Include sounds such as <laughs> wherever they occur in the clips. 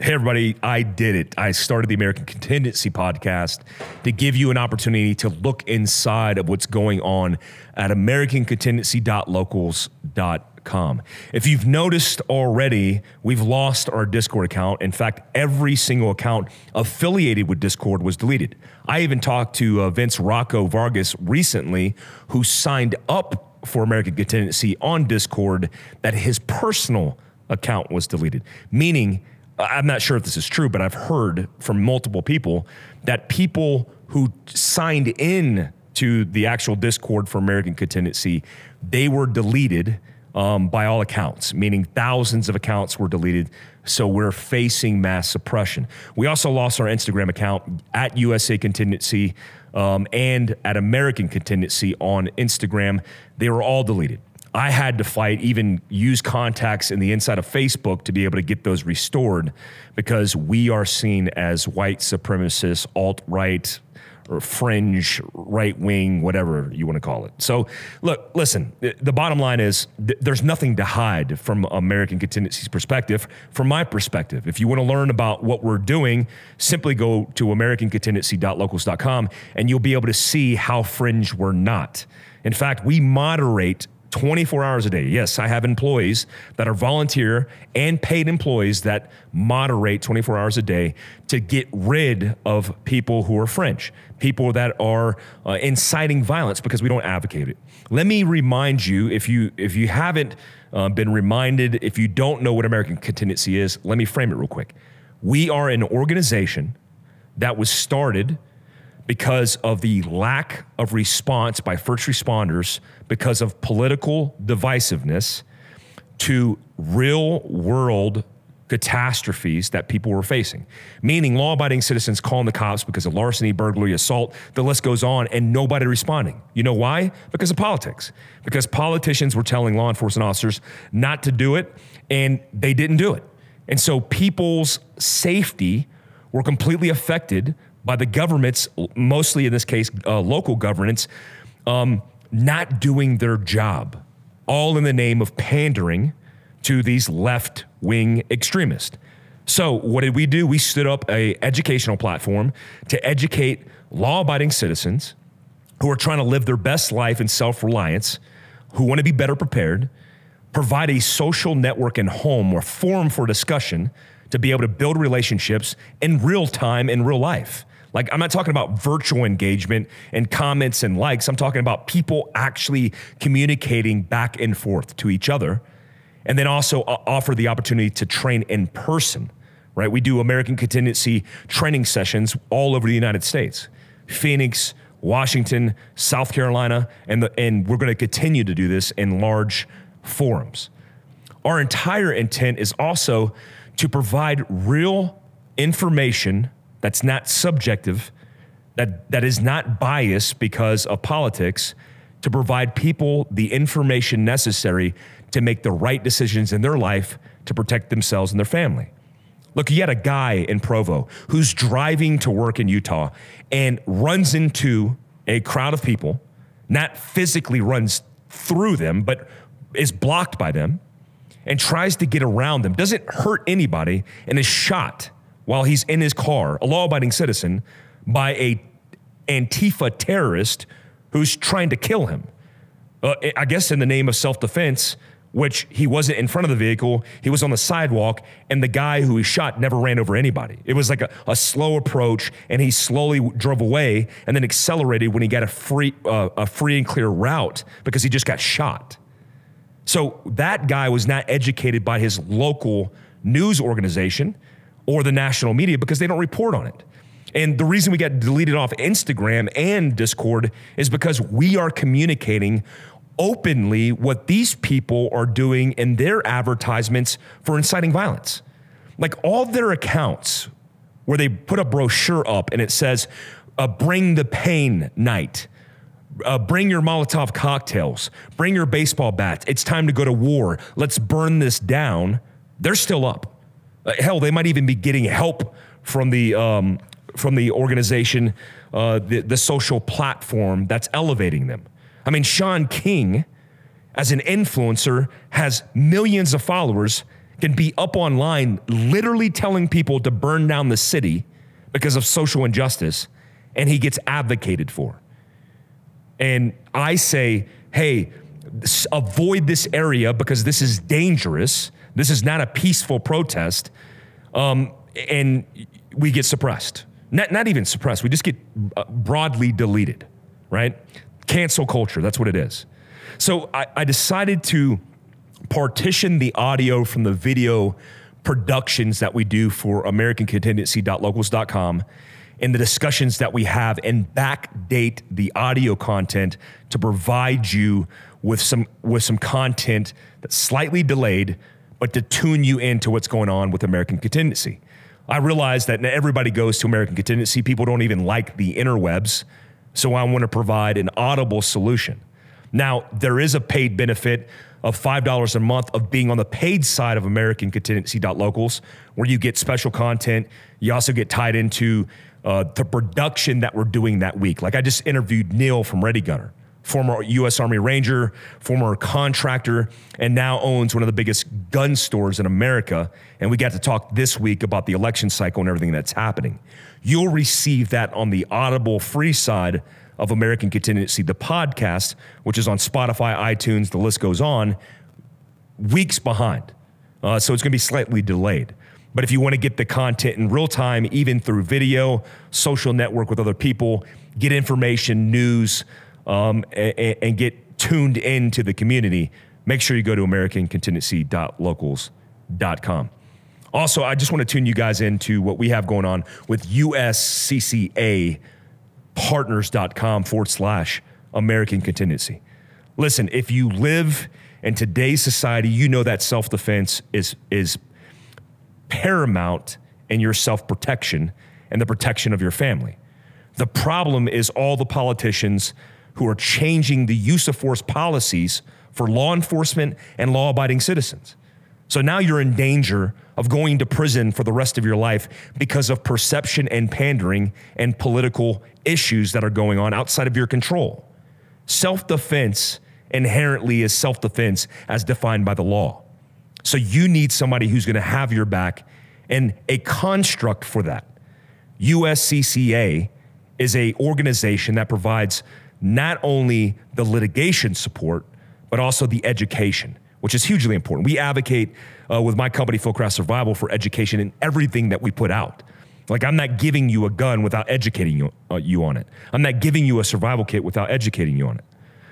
Hey, everybody, I did it. I started the American Contingency Podcast to give you an opportunity to look inside of what's going on at AmericanContingency.locals.com. If you've noticed already, we've lost our Discord account. In fact, every single account affiliated with Discord was deleted. I even talked to uh, Vince Rocco Vargas recently, who signed up for American Contingency on Discord, that his personal account was deleted, meaning, I'm not sure if this is true, but I've heard from multiple people that people who signed in to the actual Discord for American Contingency, they were deleted um, by all accounts, meaning thousands of accounts were deleted. So we're facing mass suppression. We also lost our Instagram account at USA Contingency um, and at American Contingency on Instagram. They were all deleted. I had to fight, even use contacts in the inside of Facebook to be able to get those restored because we are seen as white supremacists, alt right, or fringe, right wing, whatever you want to call it. So, look, listen, the bottom line is th- there's nothing to hide from American Contingency's perspective. From my perspective, if you want to learn about what we're doing, simply go to AmericanContingency.locals.com and you'll be able to see how fringe we're not. In fact, we moderate 24 hours a day. Yes, I have employees that are volunteer and paid employees that moderate 24 hours a day to get rid of people who are French, people that are uh, inciting violence because we don't advocate it. Let me remind you if you if you haven't uh, been reminded, if you don't know what American Contingency is, let me frame it real quick. We are an organization that was started because of the lack of response by first responders because of political divisiveness to real world catastrophes that people were facing, meaning law abiding citizens calling the cops because of larceny, burglary, assault, the list goes on, and nobody responding. You know why? Because of politics. Because politicians were telling law enforcement officers not to do it, and they didn't do it. And so people's safety were completely affected by the governments, mostly in this case, uh, local governments, um, not doing their job, all in the name of pandering to these left wing extremists. So what did we do? We stood up a educational platform to educate law-abiding citizens who are trying to live their best life in self-reliance, who want to be better prepared, provide a social network and home or forum for discussion to be able to build relationships in real time in real life. Like, I'm not talking about virtual engagement and comments and likes. I'm talking about people actually communicating back and forth to each other. And then also uh, offer the opportunity to train in person, right? We do American contingency training sessions all over the United States Phoenix, Washington, South Carolina, and, the, and we're going to continue to do this in large forums. Our entire intent is also to provide real information that's not subjective, that, that is not biased because of politics, to provide people the information necessary to make the right decisions in their life to protect themselves and their family. Look, you had a guy in Provo who's driving to work in Utah and runs into a crowd of people, not physically runs through them, but is blocked by them and tries to get around them, doesn't hurt anybody, and is shot while he's in his car, a law abiding citizen, by a Antifa terrorist who's trying to kill him. Uh, I guess in the name of self defense, which he wasn't in front of the vehicle, he was on the sidewalk, and the guy who he shot never ran over anybody. It was like a, a slow approach, and he slowly drove away and then accelerated when he got a free, uh, a free and clear route because he just got shot. So that guy was not educated by his local news organization or the national media because they don't report on it. And the reason we got deleted off Instagram and Discord is because we are communicating openly what these people are doing in their advertisements for inciting violence. Like all their accounts where they put a brochure up and it says, uh, Bring the Pain Night. Uh, bring your Molotov cocktails. Bring your baseball bats. It's time to go to war. Let's burn this down. They're still up. Uh, hell, they might even be getting help from the um, from the organization, uh, the, the social platform that's elevating them. I mean, Shaun King, as an influencer, has millions of followers, can be up online literally telling people to burn down the city because of social injustice, and he gets advocated for. And I say, hey, avoid this area because this is dangerous. This is not a peaceful protest. Um, and we get suppressed. Not, not even suppressed, we just get uh, broadly deleted, right? Cancel culture, that's what it is. So I, I decided to partition the audio from the video productions that we do for AmericanContingency.locals.com and the discussions that we have and backdate the audio content to provide you with some with some content that's slightly delayed, but to tune you into what's going on with American Contingency. I realize that everybody goes to American Contingency. People don't even like the interwebs. So I want to provide an audible solution. Now, there is a paid benefit of $5 a month of being on the paid side of American Contingency.locals, where you get special content. You also get tied into uh, the production that we're doing that week. Like I just interviewed Neil from Ready Gunner, former U.S. Army Ranger, former contractor, and now owns one of the biggest gun stores in America. And we got to talk this week about the election cycle and everything that's happening. You'll receive that on the Audible free side of American Contingency, the podcast, which is on Spotify, iTunes, the list goes on, weeks behind. Uh, so it's going to be slightly delayed. But if you want to get the content in real time, even through video, social network with other people, get information, news, um, and, and get tuned into the community, make sure you go to AmericanContingency.locals.com. Also, I just want to tune you guys into what we have going on with USCCA partners.com forward slash American contingency. Listen, if you live in today's society, you know that self defense is, is paramount in your self protection and the protection of your family. The problem is all the politicians who are changing the use of force policies for law enforcement and law abiding citizens. So now you're in danger of going to prison for the rest of your life because of perception and pandering and political issues that are going on outside of your control. Self defense inherently is self defense as defined by the law. So you need somebody who's going to have your back and a construct for that. USCCA is a organization that provides not only the litigation support but also the education which is hugely important. We advocate uh, with my company, Fieldcraft Survival, for education in everything that we put out. Like, I'm not giving you a gun without educating you, uh, you on it. I'm not giving you a survival kit without educating you on it.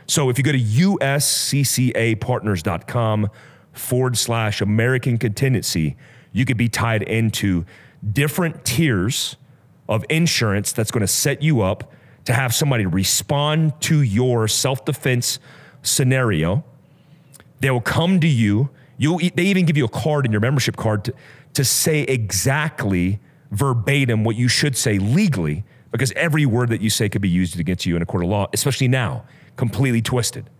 So, if you go to usccapartners.com forward slash American contingency, you could be tied into different tiers of insurance that's going to set you up to have somebody respond to your self defense scenario they will come to you. You they even give you a card in your membership card to, to say exactly verbatim what you should say legally, because every word that you say could be used against you in a court of law, especially now, completely twisted.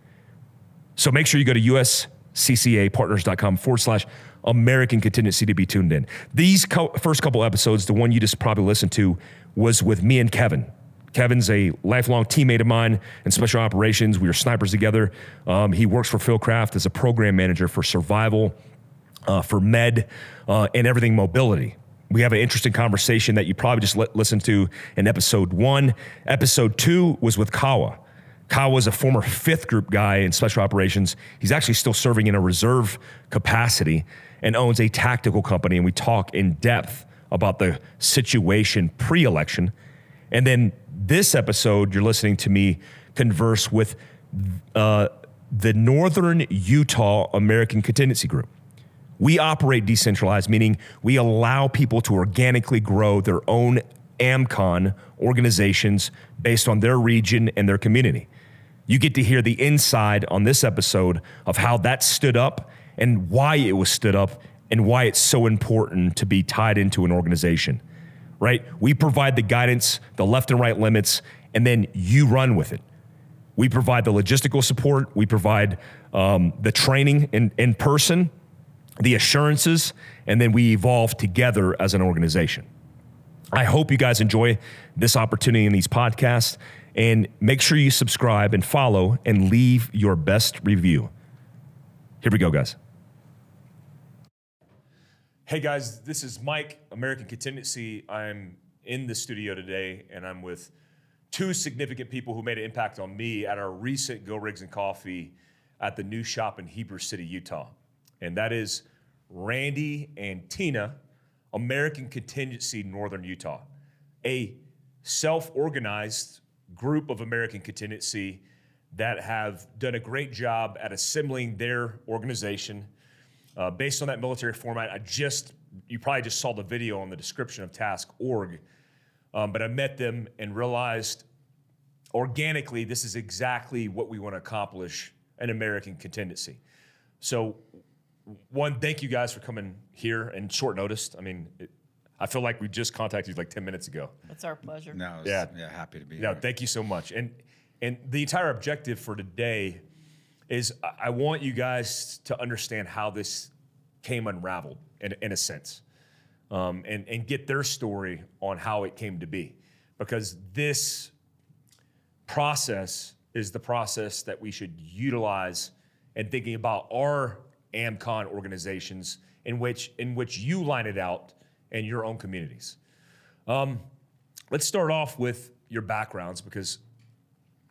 So make sure you go to usccapartners.com forward slash American contingency to be tuned in. These co- first couple episodes, the one you just probably listened to, was with me and Kevin. Kevin's a lifelong teammate of mine in special operations. We were snipers together. Um, he works for Fieldcraft as a program manager for survival, uh, for med, uh, and everything mobility. We have an interesting conversation that you probably just let, listened to in episode one. Episode two was with Kawa. Kawa is a former fifth group guy in special operations. He's actually still serving in a reserve capacity and owns a tactical company. And we talk in depth about the situation pre election. And then this episode, you're listening to me converse with uh, the Northern Utah American Contingency Group. We operate decentralized, meaning we allow people to organically grow their own AMCON organizations based on their region and their community. You get to hear the inside on this episode of how that stood up and why it was stood up and why it's so important to be tied into an organization right? We provide the guidance, the left and right limits, and then you run with it. We provide the logistical support, we provide um, the training in, in person, the assurances, and then we evolve together as an organization. I hope you guys enjoy this opportunity in these podcasts and make sure you subscribe and follow and leave your best review. Here we go, guys. Hey guys, this is Mike, American Contingency. I'm in the studio today and I'm with two significant people who made an impact on me at our recent Go Rigs and Coffee at the new shop in Heber City, Utah. And that is Randy and Tina, American Contingency Northern Utah, a self organized group of American Contingency that have done a great job at assembling their organization uh, based on that military format. I just, you probably just saw the video on the description of Task Org, um, but I met them and realized organically this is exactly what we want to accomplish an American contingency. So, one, thank you guys for coming here and short notice. I mean, it, I feel like we just contacted you like 10 minutes ago. It's our pleasure. No, it's- Yeah. yeah, happy to be No, here. thank you so much. And and the entire objective for today is I want you guys to understand how this came unraveled in, in a sense, um, and and get their story on how it came to be, because this process is the process that we should utilize in thinking about our AMCON organizations in which in which you line it out in your own communities. Um, let's start off with your backgrounds because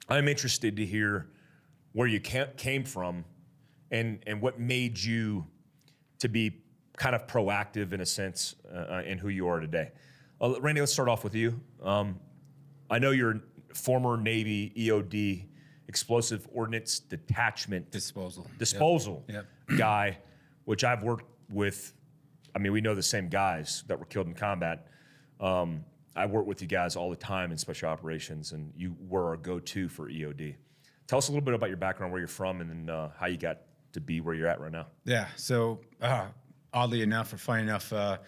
I'm interested to hear where you came from and and what made you to be kind of proactive in a sense uh, in who you are today. Uh, Randy, let's start off with you. Um, I know you're former Navy EOD explosive ordnance detachment Disposal. disposal Yep. guy, which I've worked with. I mean, we know the same guys that were killed in combat. Um, I work with you guys all the time in special operations, and you were our go-to for EOD. Tell us a little bit about your background, where you're from, and then uh, how you got to be where you're at right now. Yeah. So, uh, oddly enough, or funny enough, uh,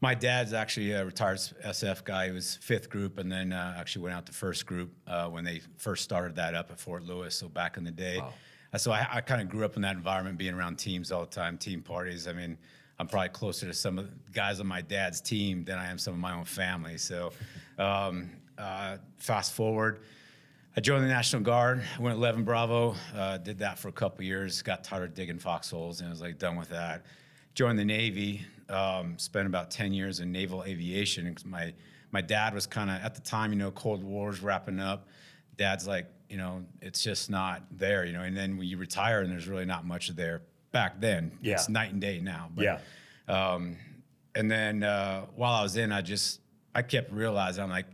my dad's actually a retired SF guy. He was fifth group, and then uh, actually went out to first group uh, when they first started that up at Fort Lewis. So back in the day, Wow. Uh, so I, I kind of grew up in that environment, being around teams all the time, team parties. I mean, I'm probably closer to some of the guys on my dad's team than I am some of my own family. So, <laughs> um, uh, fast forward. I joined the National Guard. I went 11 Bravo. Uh, did that for a couple years. Got tired of digging foxholes and I was like done with that. Joined the Navy. Um, spent about 10 years in naval aviation. My my dad was kind of at the time, you know, Cold War's wrapping up. Dad's like, you know, it's just not there, you know. And then when you retire, and there's really not much there back then. Yeah. It's night and day now. But, Yeah. Um, and then uh, while I was in, I just I kept realizing I'm like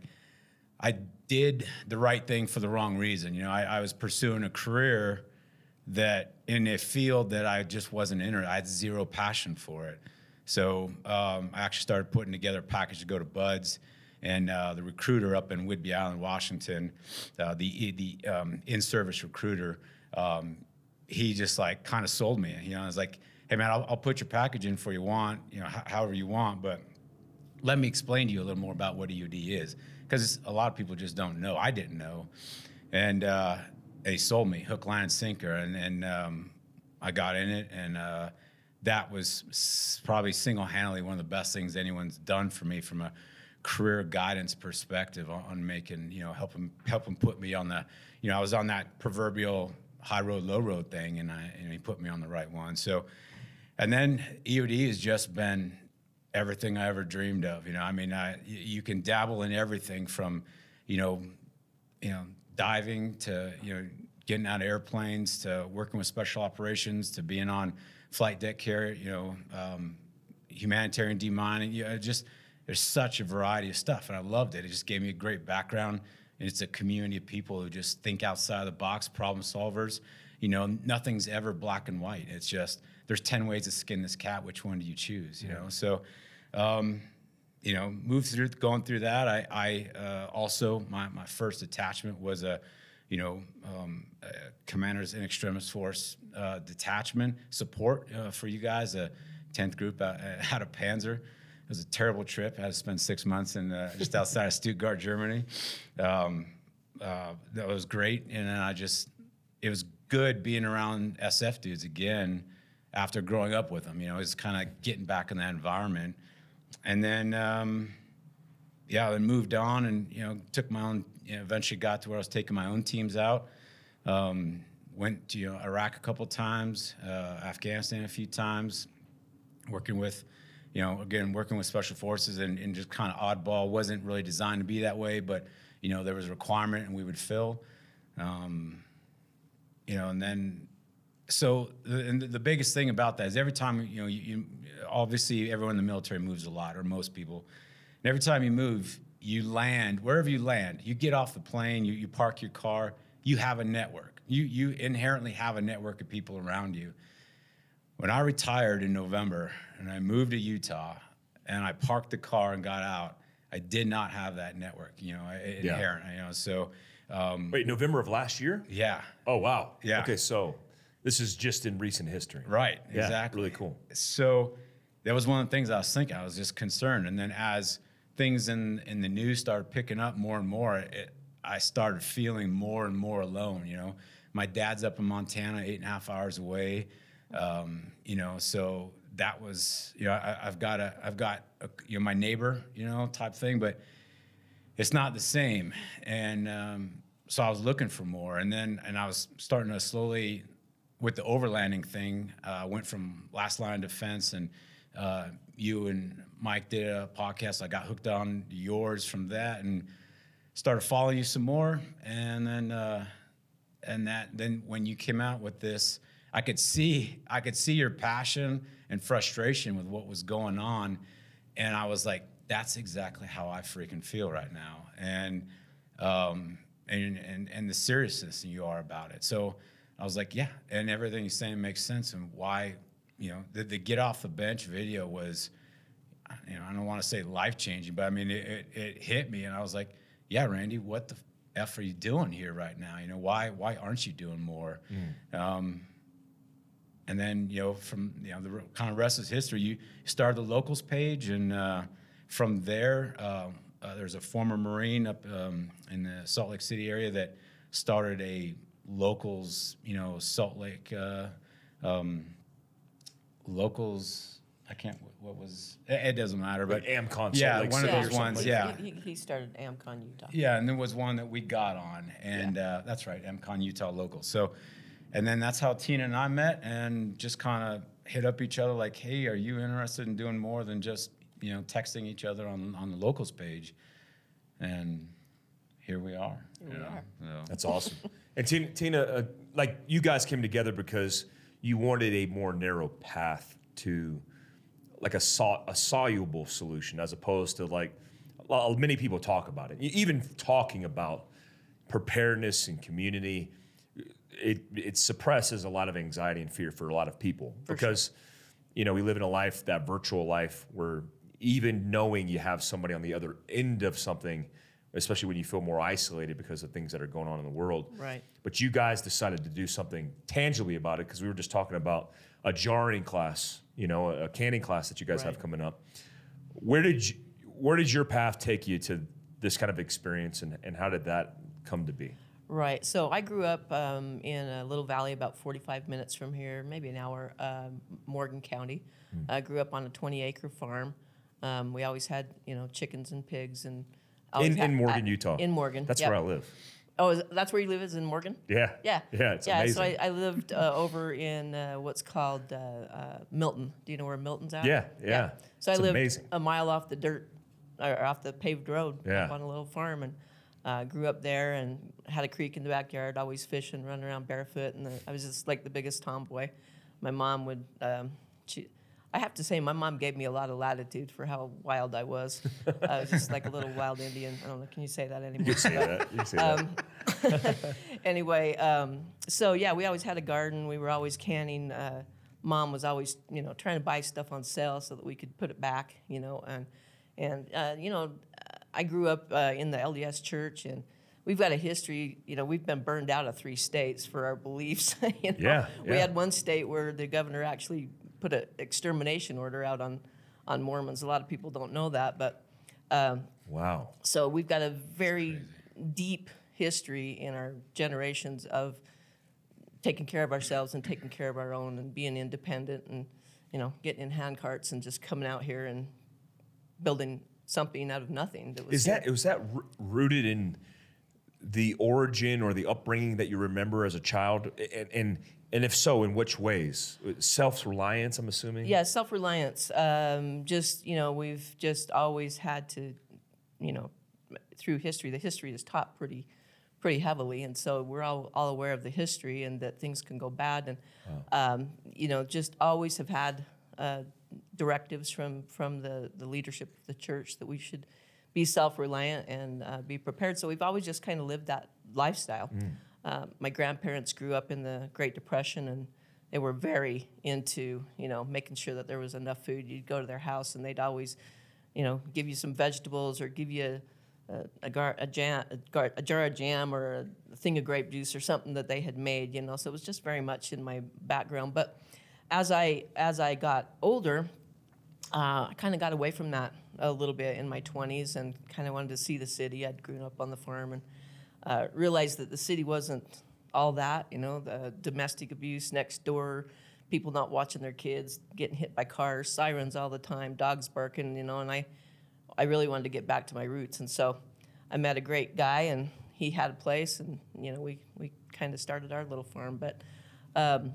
I did the right thing for the wrong reason. You know, I, I was pursuing a career that in a field that I just wasn't in. I had zero passion for it. So um, I actually started putting together a package to go to BUD/S, and uh, the recruiter up in Whidbey Island, Washington, uh, the the um, in-service recruiter, um, he just like kind of sold me. You know, I was like, "Hey man, I'll, I'll put your package in for you want, you know, h- however you want, but." let me explain to you a little more about what EOD is, because a lot of people just don't know. I didn't know, and uh, they sold me hook, line, sinker, and, and um, I got in it, and uh, that was probably single-handedly one of the best things anyone's done for me from a career guidance perspective on, on making you know helping helping put me on the you know I was on that proverbial high road low road thing, and I and he put me on the right one. So, and then EOD has just been everything I ever dreamed of. You know, I mean, I, you can dabble in everything from, you know, you know, diving to you know getting out of airplanes to working with special operations to being on flight deck carrier. You know, um, humanitarian demining. You know, just there's such a variety of stuff, and I loved it. It just gave me a great background. And it's a community of people who just think outside of the box, problem solvers. You know, nothing's ever black and white. It's just there's ten ways to skin this cat. Which one do you choose? You know, so um, you know, moved through going through that. I, I uh, also my, my first attachment was a, you know, um, a commanders in extremis force uh, detachment support uh, for you guys. A tenth group out, <laughs> out of Panzer. It was a terrible trip. I had to spend six months in uh, just outside of <laughs> Stuttgart, Germany. Um, uh, that was great, and then I just it was good being around SF dudes again after growing up with them. You know, it's kind of getting back in that environment and then um, yeah, then moved on and you know took my own. You know, eventually got to where I was taking my own teams out. Um, went to you know, Iraq a couple times, uh, Afghanistan a few times, working with you know, again, working with special forces and, and just kind of oddball wasn't really designed to be that way, but you know, there was a requirement and we would fill. Um, you know, and then so the, and the biggest thing about that is every time you know you, you obviously everyone in the military moves a lot or most people and every time you move you land wherever you land you get off the plane you, you park your car you have a network you you inherently have a network of people around you when i retired in november and i moved to utah and i parked the car and got out i did not have that network you know inherent you know so um, Wait, November of last year? yeah Oh wow. Yeah. Okay, so this is just in recent history. Right, Yeah, exactly. Really cool. So that was one of the things I was thinking. I was just concerned, and then as things in in the news started picking up more and more, it, I started feeling more and more alone. You know, my dad's up in Montana, eight and a half hours away. Um, you know, so that was you know I, I've got a I've got a, you know my neighbor you know type thing, but it's not the same. And um, so I was looking for more, and then and I was starting to slowly with the overlanding thing. Uh, went from last line of defense, and uh, you and Mike did a podcast. I got hooked on yours from that, and started following you some more, and then uh, and that then when you came out with this. I could see I could see your passion and frustration with what was going on, and I was like, "That's exactly how I freaking feel right now." And um, and, and, and the seriousness you are about it. So I was like, yeah, and everything you're saying makes sense. And why, you know, the, the get off the bench video was, you know, I don't want to say life changing, but I mean, it, it, it, hit me, and I was like, yeah, Randy, what the f are you doing here right now? You know, why why aren't you doing more? Mm. Um, and then you know, from you know, the kind of rest is history. You started the locals page, and uh, from there. Uh, uh, there's a former Marine up um, in the Salt Lake City area that started a locals, you know, Salt Lake uh, um, locals. I can't. What was? It, doesn't matter. But like Amcon. Yeah, Salt Lake one of those ones. yeah, he, he, started Amcon Utah. Yeah, and there was one that we got on, and yeah. uh, that's right, Amcon Utah local. So, and then that's how Tina and I met, and just kind of hit up each other like, "Hey, are you interested in doing more than just you know texting each other on on the locals page?" and here we are. Here we are. So. That's awesome. and Tina, Tina uh, like you guys came together because you wanted a more narrow path to like a, sol- a soluble solution as opposed to like well, many people talk about it. Even talking about preparedness and community, it, it suppresses a lot of anxiety and fear for a lot of people for because, sure. you know, we live in a life, that virtual life where even knowing you have somebody on the other end of something, especially when you feel more isolated because of things that are going on in the world. Right. But you guys decided to do something tangibly about it because we were just talking about a jarring class, you know, a canning class that you guys right. have coming up. Where did you, where did your path take you to this kind of experience, and, and how did that come to be? Right. So I grew up um, in a little valley about 45 minutes from here, maybe an hour, uh, Morgan County. Mm. I grew up on a 20 acre farm. Um, we always had, you know, chickens and pigs and. In, had, in Morgan, Utah. In Morgan. That's yep. where I live. Oh, is, that's where you live? Is in Morgan? Yeah. Yeah. Yeah. It's yeah. amazing. So I, I lived uh, over in uh, what's called uh, uh Milton. Do you know where Milton's at? Yeah. Yeah. So it's I lived amazing. a mile off the dirt, or off the paved road, yeah. up on a little farm, and uh, grew up there and had a creek in the backyard. Always fishing, running around barefoot, and the, I was just like the biggest tomboy. My mom would. Um, she, I have to say, my mom gave me a lot of latitude for how wild I was. I was just like a little wild Indian. I don't know. Can you say that anymore? You can say that. You can say um, that. <laughs> anyway, um, so yeah, we always had a garden. We were always canning. Uh, mom was always, you know, trying to buy stuff on sale so that we could put it back, you know. And and uh, you know, I grew up uh, in the LDS church and we've got a history. You know, we've been burned out of three states for our beliefs. <laughs> you know? yeah, we had one state where the governor actually put an extermination order out on on Mormons. A lot of people don't know that, but um, wow. So we've got a very deep history in our generations of taking care of ourselves and taking care of our own and being independent and you know getting in hand carts and just coming out here and building something out of nothing. That was Is that was that rooted in the origin or the upbringing that you remember as a child, and and, and if so, in which ways? Self reliance, I'm assuming. Yeah, self reliance. Um, just you know, we've just always had to, you know, through history. The history is taught pretty, pretty heavily, and so we're all all aware of the history and that things can go bad, and um, you know, just always have had uh, directives from from the the leadership of the church that we should be self reliant and uh, be prepared. So we've always just kind of lived that lifestyle. Uh, my grandparents grew up in the Great Depression and they were very into you know making sure that there was enough food. You'd go to their house and they'd always, you know, give you some vegetables or give you a, a, gar, a, jam, a, gar, a jar of jam or a thing of grape juice or something that they had made. You know, so it was just very much in my background. But as I as I got older, uh, I kind of got away from that a little bit in my 20s and kind of wanted to see the city. I'd grown up on the farm and uh, realized that the city wasn't all that, you know, the domestic abuse next door, people not watching their kids, getting hit by cars, sirens all the time, dogs barking, you know, and I, I really wanted to get back to my roots. And so I met a great guy and he had a place and, you know, we, we kind of started our little farm. But, um,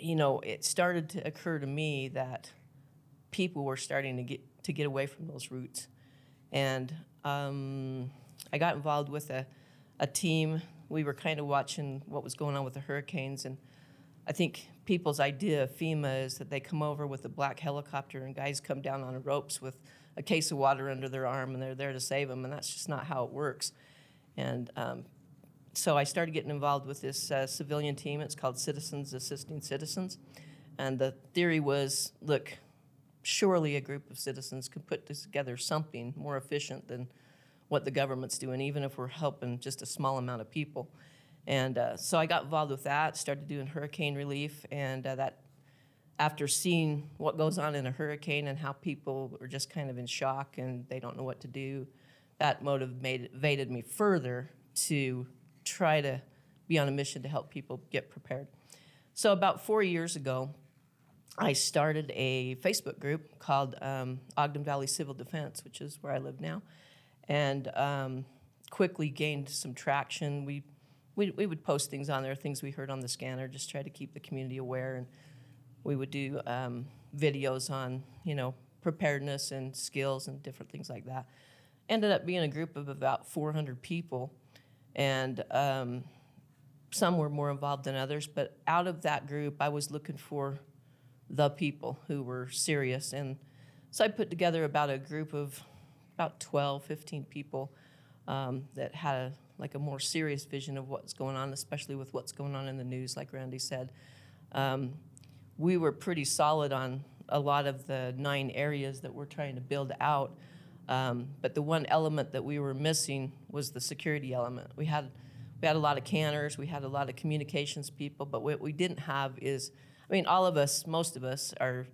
you know, it started to occur to me that people were starting to get to get away from those roots, and um, I got involved with a, a team. We were kind of watching what was going on with the hurricanes, and I think people's idea of FEMA is that they come over with a black helicopter and guys come down on ropes with a case of water under their arm and they're there to save them, and that's just not how it works. And um, so I started getting involved with this uh, civilian team. It's called Citizens Assisting Citizens. And the theory was look, surely a group of citizens could put together something more efficient than what the government's doing, even if we're helping just a small amount of people. And uh, so I got involved with that, started doing hurricane relief, and uh, that after seeing what goes on in a hurricane and how people are just kind of in shock and they don't know what to do, that motive motivated me further to try to be on a mission to help people get prepared. So about four years ago, I started a Facebook group called um, Ogden Valley Civil Defense, which is where I live now, and um, quickly gained some traction. We, we we would post things on there, things we heard on the scanner, just try to keep the community aware, and we would do um, videos on you know preparedness and skills and different things like that. Ended up being a group of about 400 people, and um, some were more involved than others. But out of that group, I was looking for the people who were serious. And so I put together about a group of about 12, 15 people um, that had a, like a more serious vision of what's going on, especially with what's going on in the news, like Randy said. Um, we were pretty solid on a lot of the nine areas that we're trying to build out. Um, but the one element that we were missing was the security element. We had we had a lot of canners, we had a lot of communications people, but what we didn't have is I mean, all of us, most of us, are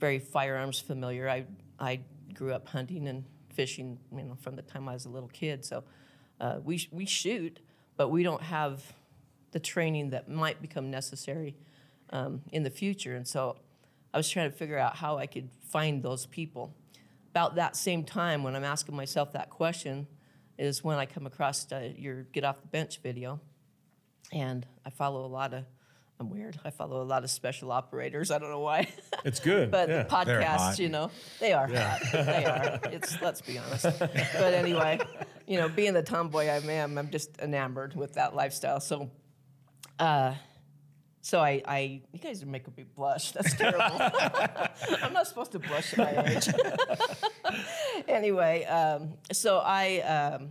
very firearms familiar. I I grew up hunting and fishing, you know, from the time I was a little kid. So uh, we we shoot, but we don't have the training that might become necessary um, in the future. And so I was trying to figure out how I could find those people. About that same time, when I'm asking myself that question, is when I come across uh, your get off the bench video, and I follow a lot of I'm weird. I follow a lot of special operators. I don't know why. <laughs> It's good. <laughs> but yeah. the podcasts, you know, they are hot. they are. It's let's be honest. But anyway, <laughs> you know, being the tomboy I am, I'm just enamored with that lifestyle. So, uh, so I, I, you guys are making me blush. That's terrible. I'm not supposed to blush at my age. anyway, um, so I, um,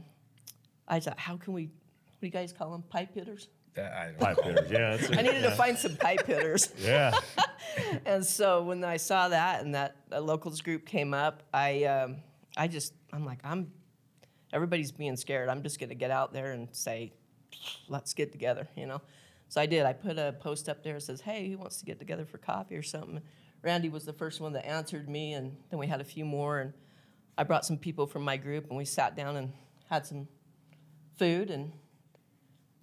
I thought, how can we? What do you guys call them? Pipe hitters. That- I don't Pipe hitters. Yeah. That's I needed to find some pipe hitters. <laughs> yeah. <laughs> And so when I saw that and that a locals group came up, I um, I just I'm like I'm everybody's being scared. I'm just gonna get out there and say, let's get together, you know. So I did. I put a post up there that says, hey, who wants to get together for coffee or something? Randy was the first one that answered me, and then we had a few more, and I brought some people from my group, and we sat down and had some food, and then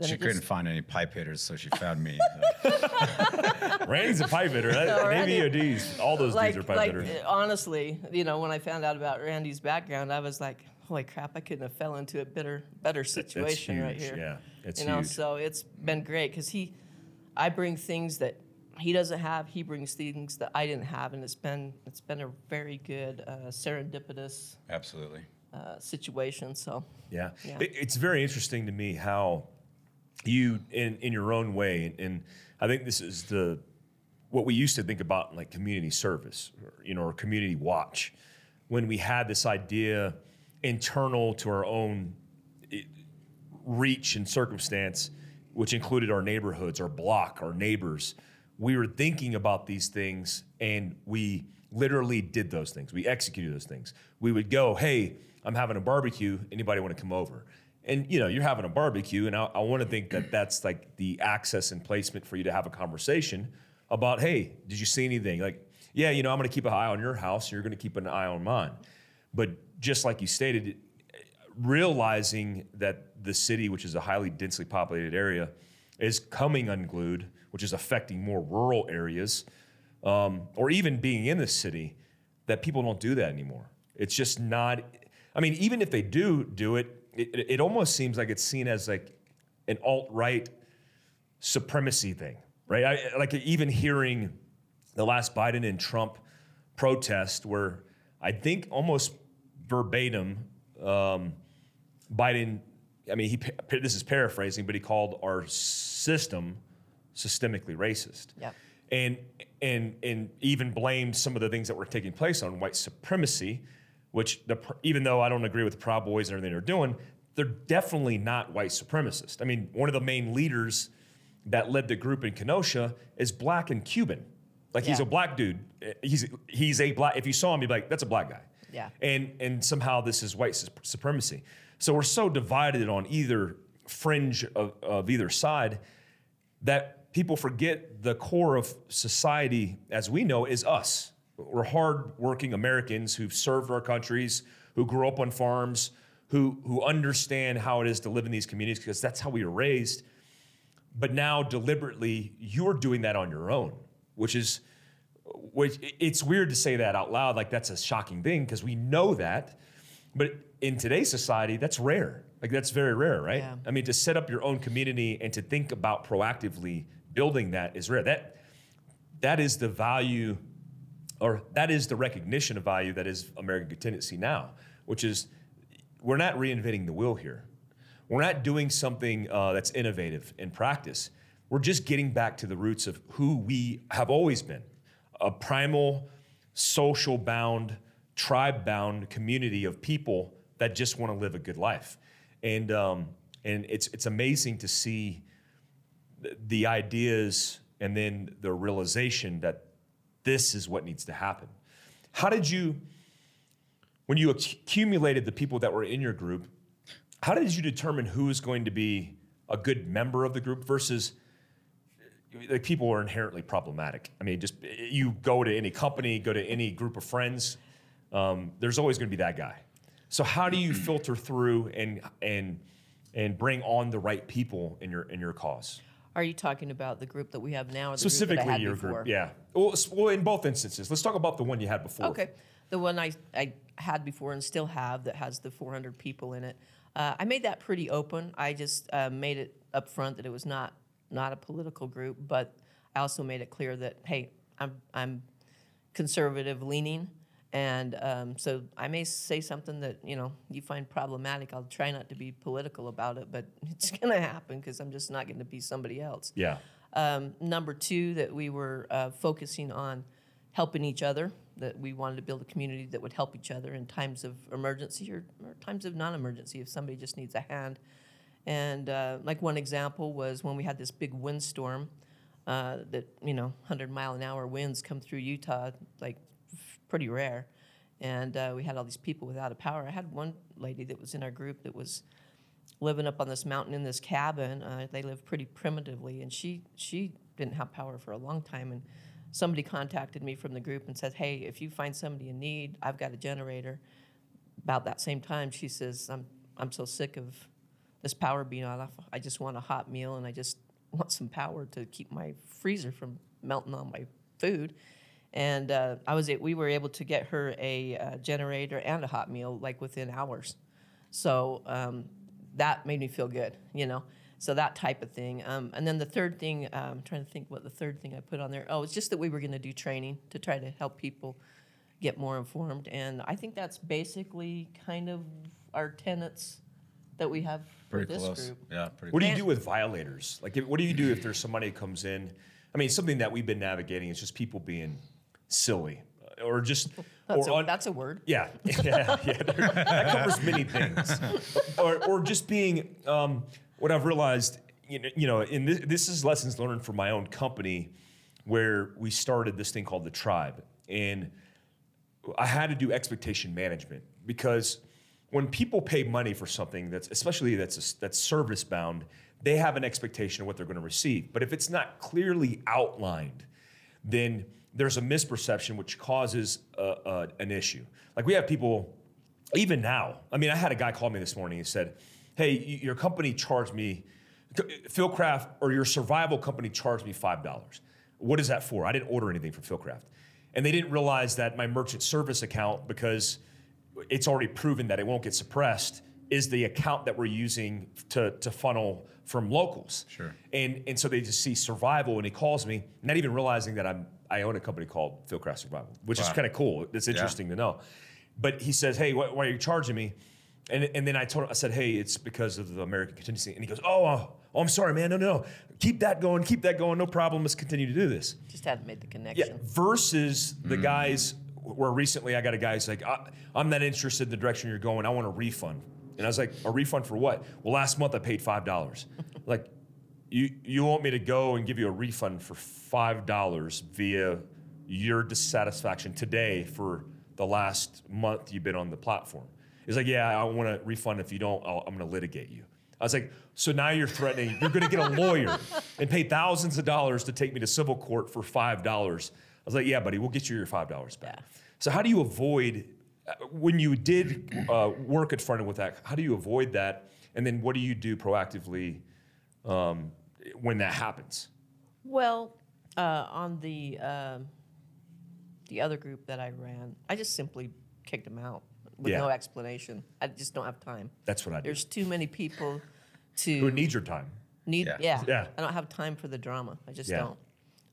She couldn't just- find any pipe hitters, so she found me. <laughs> Randy's a pipe hitter. That, <laughs> No, Navy ODs, all those like, dudes are pipe like hitters. honestly, you know, when I found out about Randy's background, I was like, holy crap, I couldn't have fell into a better better situation right here. yeah. It's you know, huge. so it's been great because he, I bring things that he doesn't have. He brings things that I didn't have, and it's been it's been a very good uh, serendipitous Absolutely. uh, situation. So Yeah. Yeah. It, it's very interesting to me how you, in, in your own way, and, and I think this is the what we used to think about like community service, or, you know, or community watch, when we had this idea internal to our own eh, reach and circumstance, which included our neighborhoods, our block, our neighbors. We were thinking about these things and we literally did those things. We executed those things. We would go, hey, I'm having a barbecue. Anybody want to come over? And you know, you're having a barbecue, and I, I want to think that that's like the access and placement for you to have a conversation about, hey, did you see anything? Like, yeah, you know, I'm going to keep an eye on your house. You're going to keep an eye on mine. But just like you stated, realizing that the city, which is a highly densely populated area, is coming unglued, which is affecting more rural areas, um, or even being in the city, that people don't do that anymore. It's just not. I mean, even if they do do it, it, it almost seems like it's seen as like an alt right supremacy thing, right? I, like even hearing the last Biden and Trump protest, where I think almost verbatim, um, Biden. I mean, he this is paraphrasing, but he called our system systemically racist. Yep. And and and even blamed some of the things that were taking place on white supremacy, which the even though I don't agree with the Proud Boys and everything they're doing, they're definitely not white supremacist. I mean, one of the main leaders that led the group in Kenosha is black and Cuban. Like he's a black dude. Eh, he's he's a black. If you saw him, you'd be like, that's a black guy. Yeah. And and somehow this is white supremacy. So we're so divided on either fringe of, of either side that people forget the core of society as we know is us. We're hardworking Americans who've served our countries, who grew up on farms, who who understand how it is to live in these communities because that's how we were raised. But now deliberately you're doing that on your own, which is which it's weird to say that out loud like that's a shocking thing because we know that but in today's society that's rare like that's very rare right Yeah. i mean to set up your own community and to think about proactively building that is rare that that is the value or that is the recognition of value that is American Contingency now which is we're not reinventing the wheel here. We're not doing something uh, that's innovative in practice. We're just getting back to the roots of who we have always been a primal social bound tribe bound community of people that just want to live a good life. And um, and it's it's amazing to see the ideas and then the realization that this is what needs to happen how did you when you accumulated the people that were in your group how did you determine who is going to be a good member of the group versus like people are inherently problematic. I mean, just you go to any company, go to any group of friends, um, there's always going to be that guy. So how do you filter through and and and bring on the right people in your in your cause? Are you talking about the group that we have now, or the Specifically, group that I had your before? group. Yeah. Well, s- well, in both instances, let's talk about the one you had before. Okay. The one I, I had before and still have that has the 400 people in it. Uh, I made that pretty open. I just uh, made it up front that it was not not a political group, but I also made it clear that hey, I'm I'm conservative leaning, and um, so I may say something that you know you find problematic. I'll try not to be political about it, but <laughs> it's going to happen because I'm just not going to be somebody else. Yeah. Um, number two, that we were uh, focusing on helping each other, that we wanted to build a community that would help each other in times of emergency or, or times of non emergency if somebody just needs a hand. And uh, like one example was when we had this big windstorm uh, that, you know, 100 mile an hour winds come through Utah, like pretty rare. And uh, we had all these people without a power. I had one lady that was in our group that was living up on this mountain in this cabin. Uh, they live pretty primitively, and she she didn't have power for a long time. And somebody contacted me from the group and said, "Hey, if you find somebody in need, I've got a generator." About that same time, she says, "I'm I'm so sick of this power being off. I just want a hot meal, and I just want some power to keep my freezer from melting on my food." And uh, I was we were able to get her a uh, generator and a hot meal like within hours. So um, that made me feel good, you know. So that type of thing. Um, and then the third thing, um, I'm trying to think what the third thing I put on there. Oh, it's just that we were going to do training to try to help people get more informed. And I think that's basically kind of our tenets that we have for this close. group. Yeah, pretty close. What do you do with violators? Like, if- what do you do if there's somebody who comes in? I mean, something that we've been navigating is just people being silly or just That's, or a, that's a word. yeah, yeah, <laughs> yeah. that covers many things. Or, or just being, um, what I've realized, you know, you know and this, this is lessons learned from my own company where we started this thing called the tribe. And I had to do expectation management because when people pay money for something that's, especially that's, that's service bound, they have an expectation of what they're going to receive. But if it's not clearly outlined, then there's a misperception which causes a, a, an issue. Like we have people, even now. I mean, I had a guy call me this morning and said, "Hey, your company charged me, Fieldcraft or your survival company charged me five dollars. What is that for? I didn't order anything from Fieldcraft, and they didn't realize that my merchant service account because it's already proven that it won't get suppressed." Is the account that we're using to, to funnel from locals. Sure. And and so they just see survival, and he calls me, not even realizing that I'm I own a company called Fieldcraft Survival, which is kind of cool. It's interesting to know. But he says, "Hey, why, why are you charging me?" And and then I told him, I said, "Hey, it's because of the American contingency." And he goes, "Oh, oh, oh, I'm sorry, man. No, no, no. Keep that going. Keep that going. No problem. Let's continue to do this." Just hadn't made the connection. Yeah. connection. Versus the mm. guys where recently I got a guy who's like, "I'm not interested in the direction you're going. I want a refund." And I was like, "A refund for what?" Well, last month I paid five dollars. <laughs> like, you you want me to go and give you a refund for five dollars via your dissatisfaction today for the last month you've been on the platform? He's like, "Yeah, I want a refund. If you don't, I'll, I'm going to litigate you." I was like, "So now you're threatening you're going to get a lawyer and pay thousands of dollars to take me to civil court for five dollars?" I was like, "Yeah, buddy, we'll get you your five dollars back." Yeah. So how do you avoid uh, when you did uh, work at front end with that? How do you avoid that? And then what do you do proactively um, when that happens? Well, uh, on the um, the other group that I ran, I just simply kicked them out with Yeah. no explanation. I just don't have time. That's what I do. There's too many people to Who needs your time? need. Yeah. Yeah. Yeah. I don't have time for the drama. I just Yeah. don't.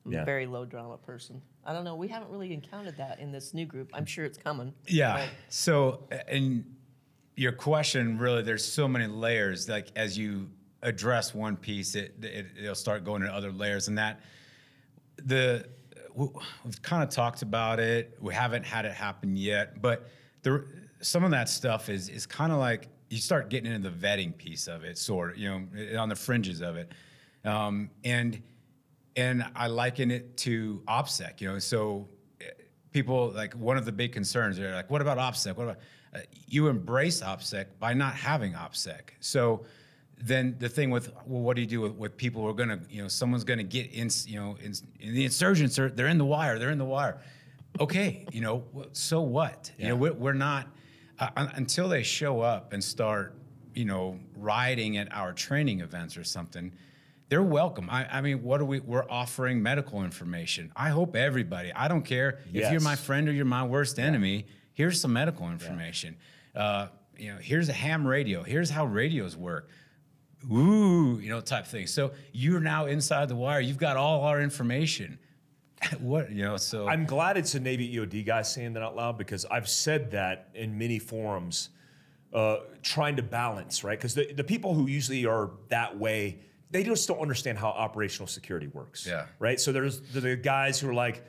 I'm Yeah. a very low drama person. I don't know. We haven't really encountered that in this new group. I'm sure it's coming. Yeah. but- So, and your question really, there's so many layers. Like as you address one piece, it, it it'll start going to other layers, and that the we- we've kind of talked about it. We haven't had it happen yet, but there some of that stuff is is kind of like you start getting into the vetting piece of it, sort of, you know, on the fringes of it, um, and and I liken it to OPSEC. You know, so eh, people like one of the big concerns are like, what about OPSEC? What about uh, you embrace OPSEC by not having OPSEC? So then the thing with well, what do you do with, with people who are gonna, you know, someone's gonna get in, you know, in, in the insurgents are they're in the wire, they're in the wire. Okay, you know, so what? You know, we're, we're not uh, until they show up and start, you know, riding at our training events or something they're welcome. I, I mean, what are we? We're offering medical information. I hope everybody. I don't care if you're my friend or you're my worst enemy. Here's some medical information. Uh, you know, here's a ham radio. Here's how radios work. Ooh, you know, type thing. So you're now inside the wire. You've got all our information. <laughs> what you know? So I'm glad it's a Navy EOD guy saying that out loud because I've said that in many forums, uh, trying to balance, right? Because the, the people who usually are that way, they just don't understand how operational security works. Yeah. Right. So there's the, guys who are like,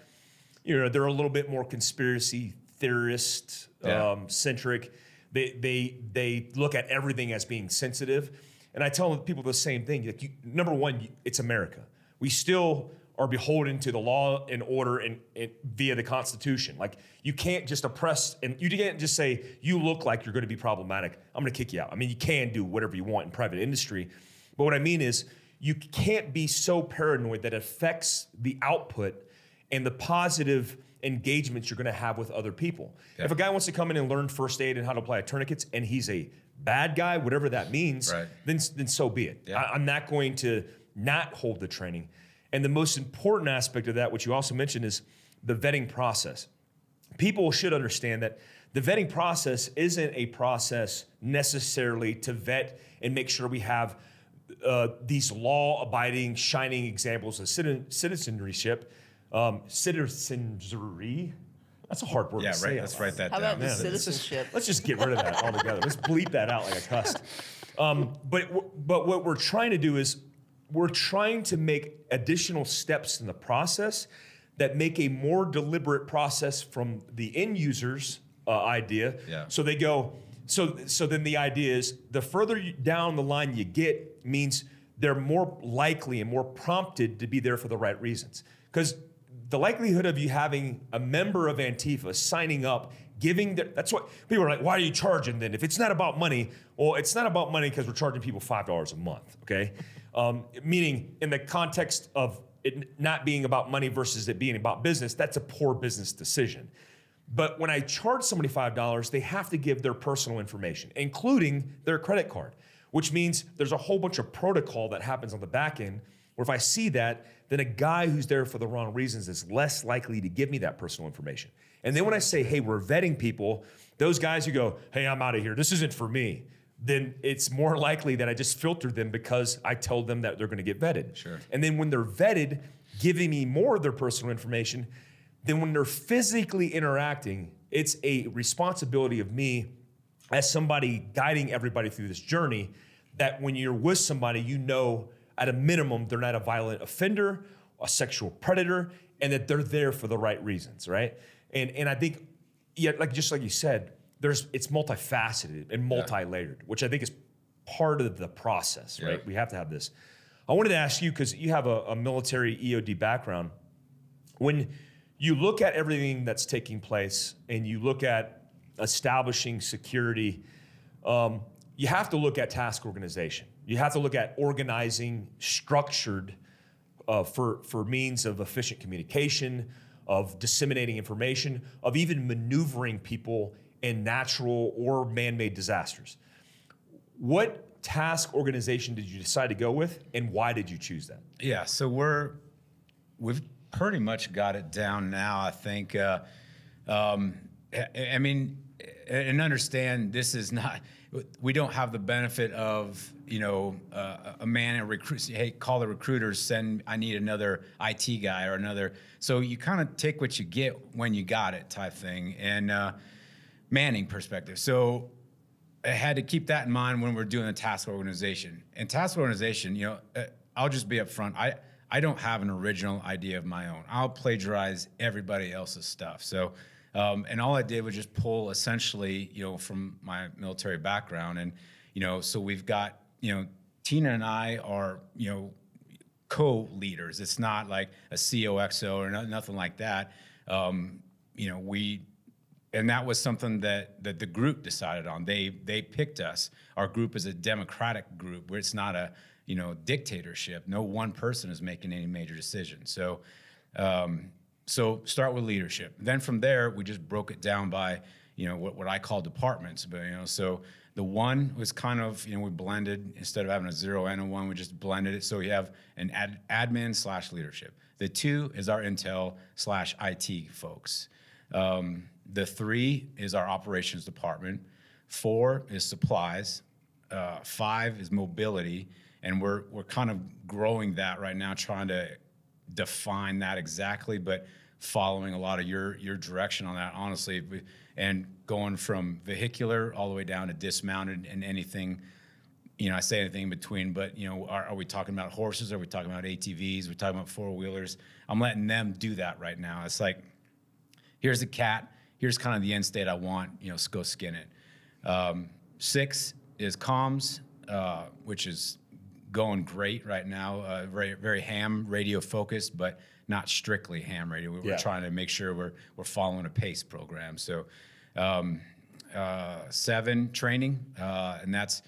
you know, they're a little bit more conspiracy theorist Yeah. um, centric. They they they look at everything as being sensitive, and I tell people the same thing. Like, you, number one, it's America. We still are beholden to the law and order and, and via the Constitution. Like you can't just oppress and you can't just say you look like you're going to be problematic. I'm going to kick you out. I mean, you can do whatever you want in private industry, but what I mean is you can't be so paranoid that it affects the output and the positive engagements you're going to have with other people. If a guy wants to come in and learn first aid and how to apply tourniquets, and he's a bad guy, whatever that means, Right. then then so be it. I, I'm not going to not hold the training. And the most important aspect of that, which you also mentioned, is the vetting process. people should understand that the vetting process isn't a process necessarily to vet and make sure we have uh, these law-abiding, shining examples of citizenship, um, citizenry. That's a hard word Yeah, to say. right. out Let's write that How down. about Man, let's just- citizenship? Let's just get rid of that altogether. Let's bleep that out like a cussed. <laughs> Um, but but what we're trying to do is we're trying to make additional steps in the process that make a more deliberate process from the end users uh, idea. Yeah. So they go. So so then the idea is the further down the line you get means they're more likely and more prompted to be there for the right reasons because the likelihood of you having a member of Antifa signing up, giving their, that's what people are like, why are you charging then? If it's not about money, well, it's not about money because we're charging people $5 a month, okay? Um, meaning, in the context of it not being about money versus it being about business, that's a poor business decision. But when I charge somebody $5, they have to give their personal information, including their credit card, which means there's a whole bunch of protocol that happens on the back end where if I see that, then a guy who's there for the wrong reasons is less likely to give me that personal information. And then when I say, hey, we're vetting people, those guys who go, hey, I'm out of here, this isn't for me, then it's more likely that I just filtered them because I told them that they're going to get vetted. Sure. And then when they're vetted, giving me more of their personal information, then when they're physically interacting, it's a responsibility of me as somebody guiding everybody through this journey that when you're with somebody, you know at a minimum they're not a violent offender, a sexual predator, and that they're there for the right reasons, right? And and I think, yeah, like just like you said, there's it's multifaceted and multi-layered, which I think is part of the process, right? Yeah. We have to have this. I wanted to ask you because you have a, a military EOD background when you look at everything that's taking place and you look at establishing security, um, you have to look at task organization. You have to look at organizing structured uh, for, for means of efficient communication, of disseminating information, of even maneuvering people in natural or man made disasters. What task organization did you decide to go with, and why did you choose that? Yeah, so we're we've pretty much got it down now. I think. Uh, um, I, I mean, and understand this is not. We don't have the benefit of you know uh, a man a recruit. Hey, call the recruiters. Send. I need another IT guy or another. So you kind of take what you get when you got it, type thing. And uh, Manning perspective. So I had to keep that in mind when we're doing the task organization. And task organization, you know, uh, I'll just be upfront. I I don't have an original idea of my own. I'll plagiarize everybody else's stuff. So, um, and all I did was just pull essentially, you know, from my military background, and you know, so we've got, you know, Tina and I are, you know, co-leaders. It's not like a COXO or no, nothing like that. Um, you know, we and that was something that that the group decided on. They they picked us. Our group is a democratic group where it's not a you know dictatorship. No one person is making any major decisions. So um, so start with leadership. Then from there we just broke it down by you know what, what I call departments. But you know so the one was kind of you know we blended instead of having a zero and a one we just blended it. So we have an ad, admin slash leadership. The two is our intel slash IT folks. Um, the three is our operations department. Four is supplies. Uh, five is mobility, and we're we're kind of growing that right now, trying to define that exactly, but following a lot of your your direction on that, honestly, and going from vehicular all the way down to dismounted and anything. You know, I say anything in between, but you know, are, are we talking about horses? Are we talking about ATVs? We're we talking about four wheelers? I'm letting them do that right now. It's like here's a cat. Here's kind of the end state I want. You know, go skin it. Um, six is comms, uh, which is going great right now. Uh, very very ham radio focused, but not strictly ham radio. We're, Yeah. trying to make sure we're we're following a pace program. So. Um, uh, seven training, uh, and that's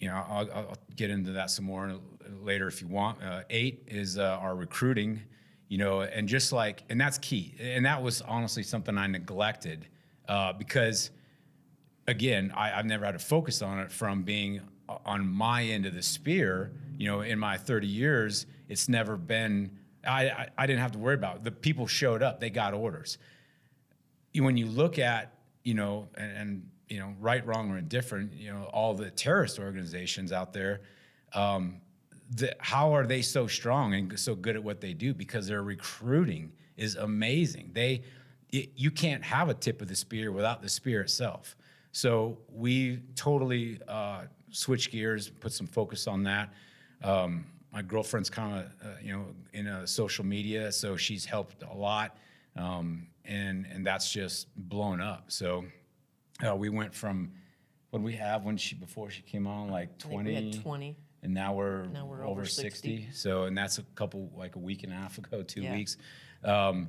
you know, I'll, I'll get into that some more later if you want. Uh, eight is uh, our recruiting, you know, and just like, and that's key. And that was honestly something I neglected uh, because, again, I, I've never had to focus on it from being on my end of the spear. You know, in my 30 years, it's never been, I, I, I didn't have to worry about it. The people showed up, they got orders when you look at you know and, and you know right, wrong, or indifferent, you know all the terrorist organizations out there. Um, the, how are they so strong and so good at what they do? Because their recruiting is amazing. They it, you can't have a tip of the spear without the spear itself. So we totally uh, switch gears, put some focus on that. Um, my girlfriend's kind of uh, you know in uh, social media, so she's helped a lot, um, and and that's just blown up. So uh, we went from what we have when she before she came on like twenty. we had 20. And now we're, Now we're over, over 60. 60. So, and that's a couple, like a week and a half ago, two Yeah. weeks. Um,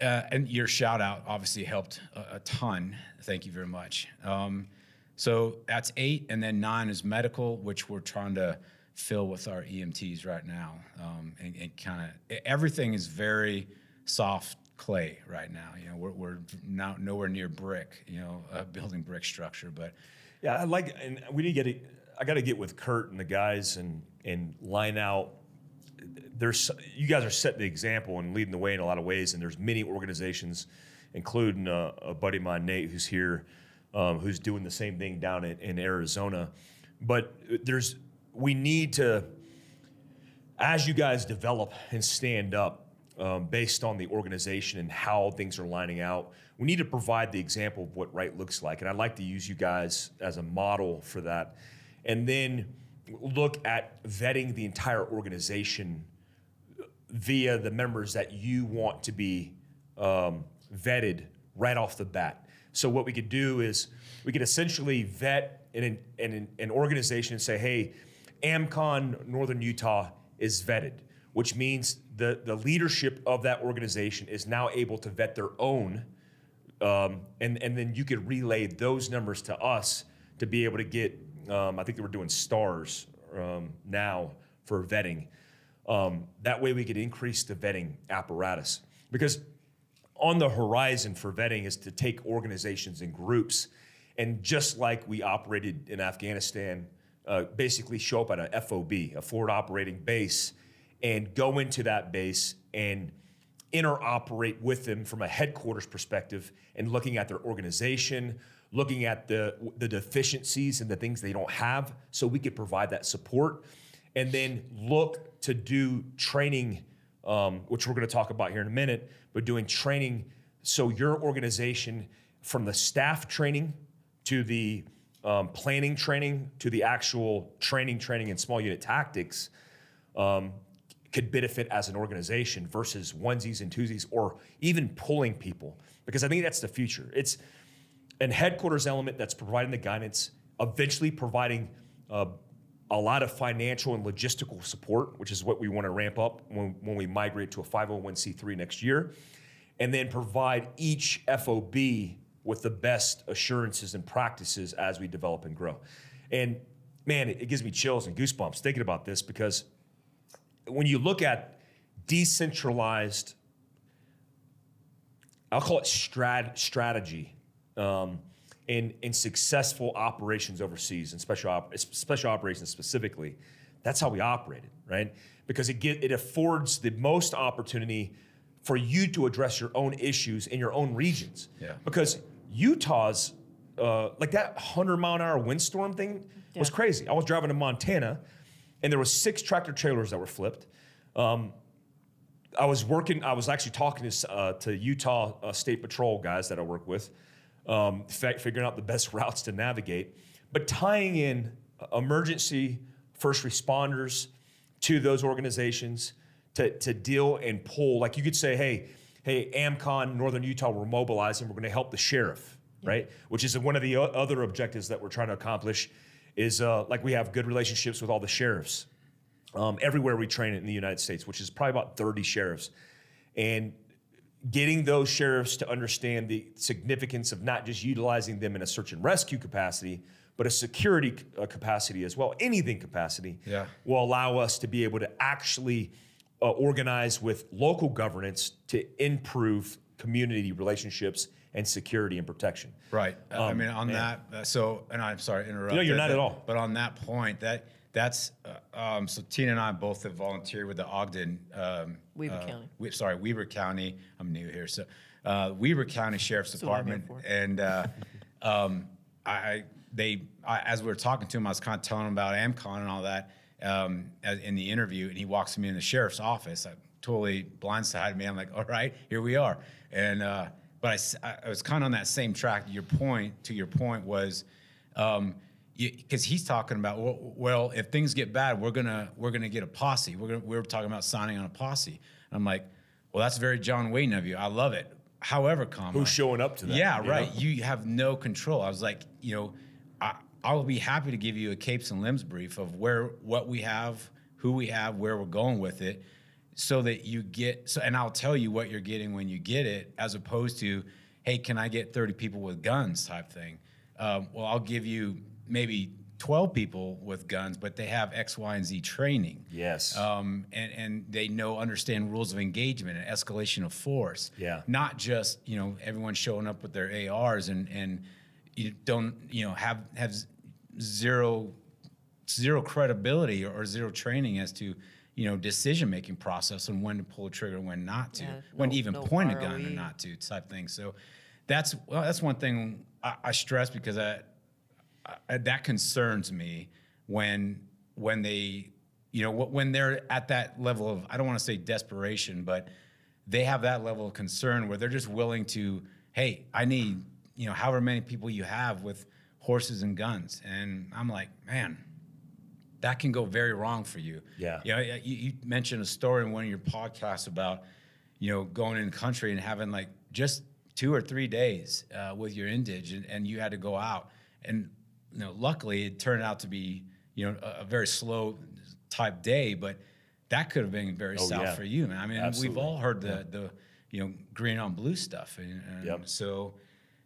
uh, and your shout out obviously helped a, a ton. Thank you very much. Um, so that's eight, and then nine is medical, which we're trying to fill with our EMTs right now. Um, and and kind of everything is very soft clay right now. You know, we're, we're now nowhere near brick. You know, uh, building brick structure, but Yeah, I like, and we need to get. I got to get with Kurt and the guys and and line out. There's you guys are setting the example and leading the way in a lot of ways, and there's many organizations, including a, a buddy of mine, Nate, who's here, um, who's doing the same thing down in, in Arizona. But there's we need to, as you guys develop and stand up um, based on the organization and how things are lining out, we need to provide the example of what right looks like. And I'd like to use you guys as a model for that. And then look at vetting the entire organization via the members that you want to be um, vetted right off the bat. So what we could do is we could essentially vet an, an, an organization and say, hey, AmCon Northern Utah is vetted, which means the, the leadership of that organization is now able to vet their own um, and and then you could relay those numbers to us to be able to get. Um, I think they were doing stars um, now for vetting. Um, that way, we could increase the vetting apparatus because on the horizon for vetting is to take organizations and groups, and just like we operated in Afghanistan, uh, basically show up at a FOB, a forward operating base, and go into that base and interoperate with them from a headquarters perspective and looking at their organization, looking at the the deficiencies and the things they don't have, so we could provide that support, and then look to do training, um, which we're going to talk about here in a minute, but doing training so your organization, from the staff training to the um, planning training to the actual training training in small unit tactics um, could benefit as an organization versus onesies and twosies or even pulling people because I think that's the future. It's an headquarters element that's providing the guidance, eventually providing uh, a lot of financial and logistical support, which is what we want to ramp up when, when we migrate to a 501c3 next year, and then provide each FOB with the best assurances and practices as we develop and grow. And man, it, it gives me chills and goosebumps thinking about this because when you look at decentralized, I'll call it strat, strategy um, in, in successful operations overseas and special, op- special operations specifically, that's how we operated, right? Because it, get, it affords the most opportunity for you to address your own issues in your own regions. Yeah. Because Utah's, uh, like that 100 mile an hour windstorm thing was crazy. I was driving to Montana and there was six tractor trailers that were flipped. Um, I was working. I was actually talking to uh, to Utah uh, State Patrol guys that I work with, um, fi- figuring out the best <laughs> routes to navigate, but tying in uh, emergency first responders to those organizations to to deal and pull. Like you could say, hey, hey, AmCon Northern Utah, we're mobilizing. We're going to help the sheriff, right? Which is one of the other objectives that we're trying to accomplish. Is uh, like we have good relationships with all the sheriffs um, everywhere we train in the United States, which is probably about 30 sheriffs. And getting those sheriffs to understand the significance of not just utilizing them in a search and rescue capacity, but a security uh, capacity as well, anything capacity, Yeah. will allow us to be able to actually uh, organize with local governance to improve community relationships and security and protection. Right. Uh, I Um, mean, on man. that, uh, so, and I'm sorry to interrupt. No, you're not at all. But on that point, that that's uh, um, so Tina and I both have volunteered with the Ogden. Um, Weber uh, County. We, sorry, Weber County. I'm new here, so uh, Weber County Sheriff's That's what I'm here Department, and uh, <laughs> um, I they I, as we were talking to him, I was kind of telling him about AmCon and all that um, as- in the interview, and he walks me in the sheriff's office. I totally blindsided me. I'm like, all right, here we are, and uh, but I was kind of on that same track. Your point to your point was. Because he's talking about well, well, if things get bad, we're gonna we're gonna get a posse. We're gonna, we're talking about signing on a posse. And I'm like, well, that's very John Wayne of you. I love it. However, comma, Who's showing up to that? yeah, you right. know? You have no control. I was like, you know, I, I'll be happy to give you a caps and lims brief of where what we have, who we have, where we're going with it, so that you get. So, and I'll tell you what you're getting when you get it, as opposed to, hey, can I get 30 people with guns type thing? Um, well, I'll give you maybe 12 people with guns, but they have X, Y, and Z training Yes. um, and and they know understand rules of engagement and escalation of force. Yeah. Not just you know everyone showing up with their ARs and and you don't you know have have zero zero credibility or, zero training as to you know decision making process and when to pull a trigger and when not to Yeah, when no- to even no point a gun or not to type thing. So that's well that's one thing I, I stress because I uh, that concerns me when when they you know when they're at that level of I don't want to say desperation, but they have that level of concern where they're just willing to hey I need you know however many people you have with horses and guns, and I'm like man. That can go very wrong for you. Yeah. You, know, you, you mentioned a story in one of your podcasts about, you know, going in the country and having like just two or three days uh, with your indige, and, and you had to go out. And you know, luckily, it turned out to be you know a, a very slow type day, but that could have been very Oh, south yeah. for you. man. I mean, Absolutely. we've all heard the the you know green on blue stuff, and, and Yep. so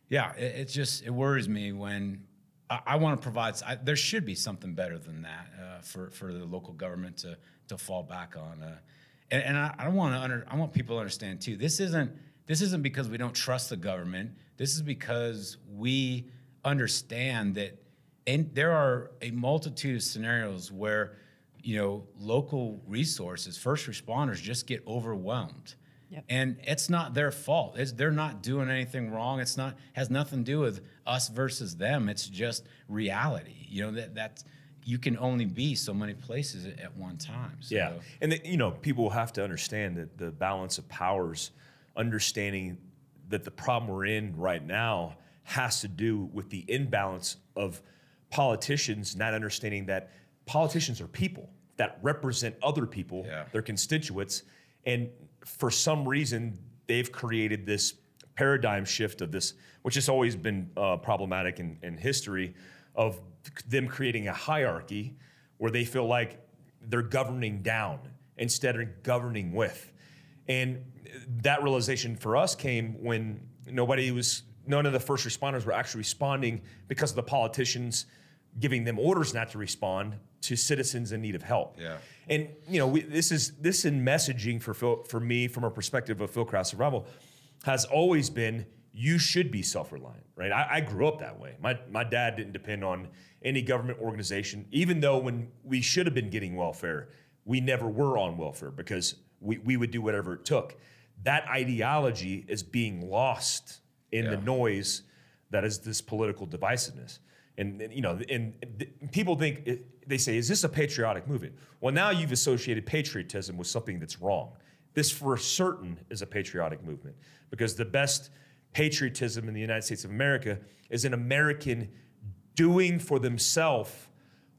yeah, it, it just it worries me when I, I want to provide. I, there should be something better than that uh, for for the local government to to fall back on. Uh, and and I, I don't want to under I want people to understand too. This isn't this isn't because we don't trust the government. This is because we understand that, and there are a multitude of scenarios where you know local resources, first responders, just get overwhelmed. Yep. And it's not their fault. It's, they're not doing anything wrong. It's not has nothing to do with us versus them. It's just reality. You know that that's you can only be so many places at, at one time. So, Yeah, and the, you know, people will have to understand that the balance of powers, understanding that the problem we're in right now has to do with the imbalance of politicians not understanding that politicians are people that represent other people, Yeah. their constituents, and for some reason they've created this paradigm shift of this, which has always been uh, problematic in, in history, of them creating a hierarchy where they feel like they're governing down instead of governing with. And that realization for us came when nobody was, none of the first responders were actually responding because of the politicians giving them orders not to respond to citizens in need of help. Yeah. And you know, we, this is this in messaging for Phil, for me from a perspective of Phil Fieldcraft survival has always been you should be self-reliant, right? I, I grew up that way. My my dad didn't depend on any government organization, even though when we should have been getting welfare, we never were on welfare because we, we would do whatever it took. That ideology is being lost in the noise that is this political divisiveness. And, and, you know, and th- people think they say, "Is this a patriotic movement?" Well, now you've associated patriotism with something that's wrong. This, for certain, is a patriotic movement because the best patriotism in the United States of America is an American doing for themselves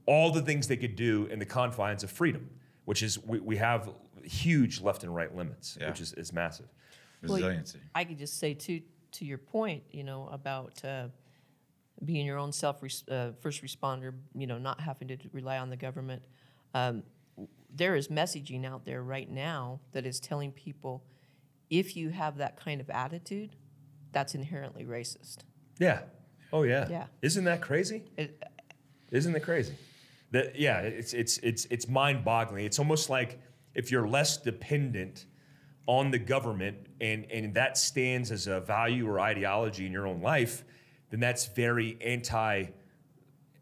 all the things they could do in the confines of freedom, which is we, we have huge left and right limits, Yeah. which is, is massive. Well, resiliency. I could just say too, to your point, you know, about uh, being your own self res- uh, first responder, you know, not having to rely on the government. Um, there is messaging out there right now that is telling people if you have that kind of attitude, that's inherently racist. Yeah. Oh yeah. Yeah. Isn't that crazy? It, Isn't it crazy? That yeah, it's it's it's it's mind-boggling. It's almost like if you're less dependent on the government and and that stands as a value or ideology in your own life, then that's very anti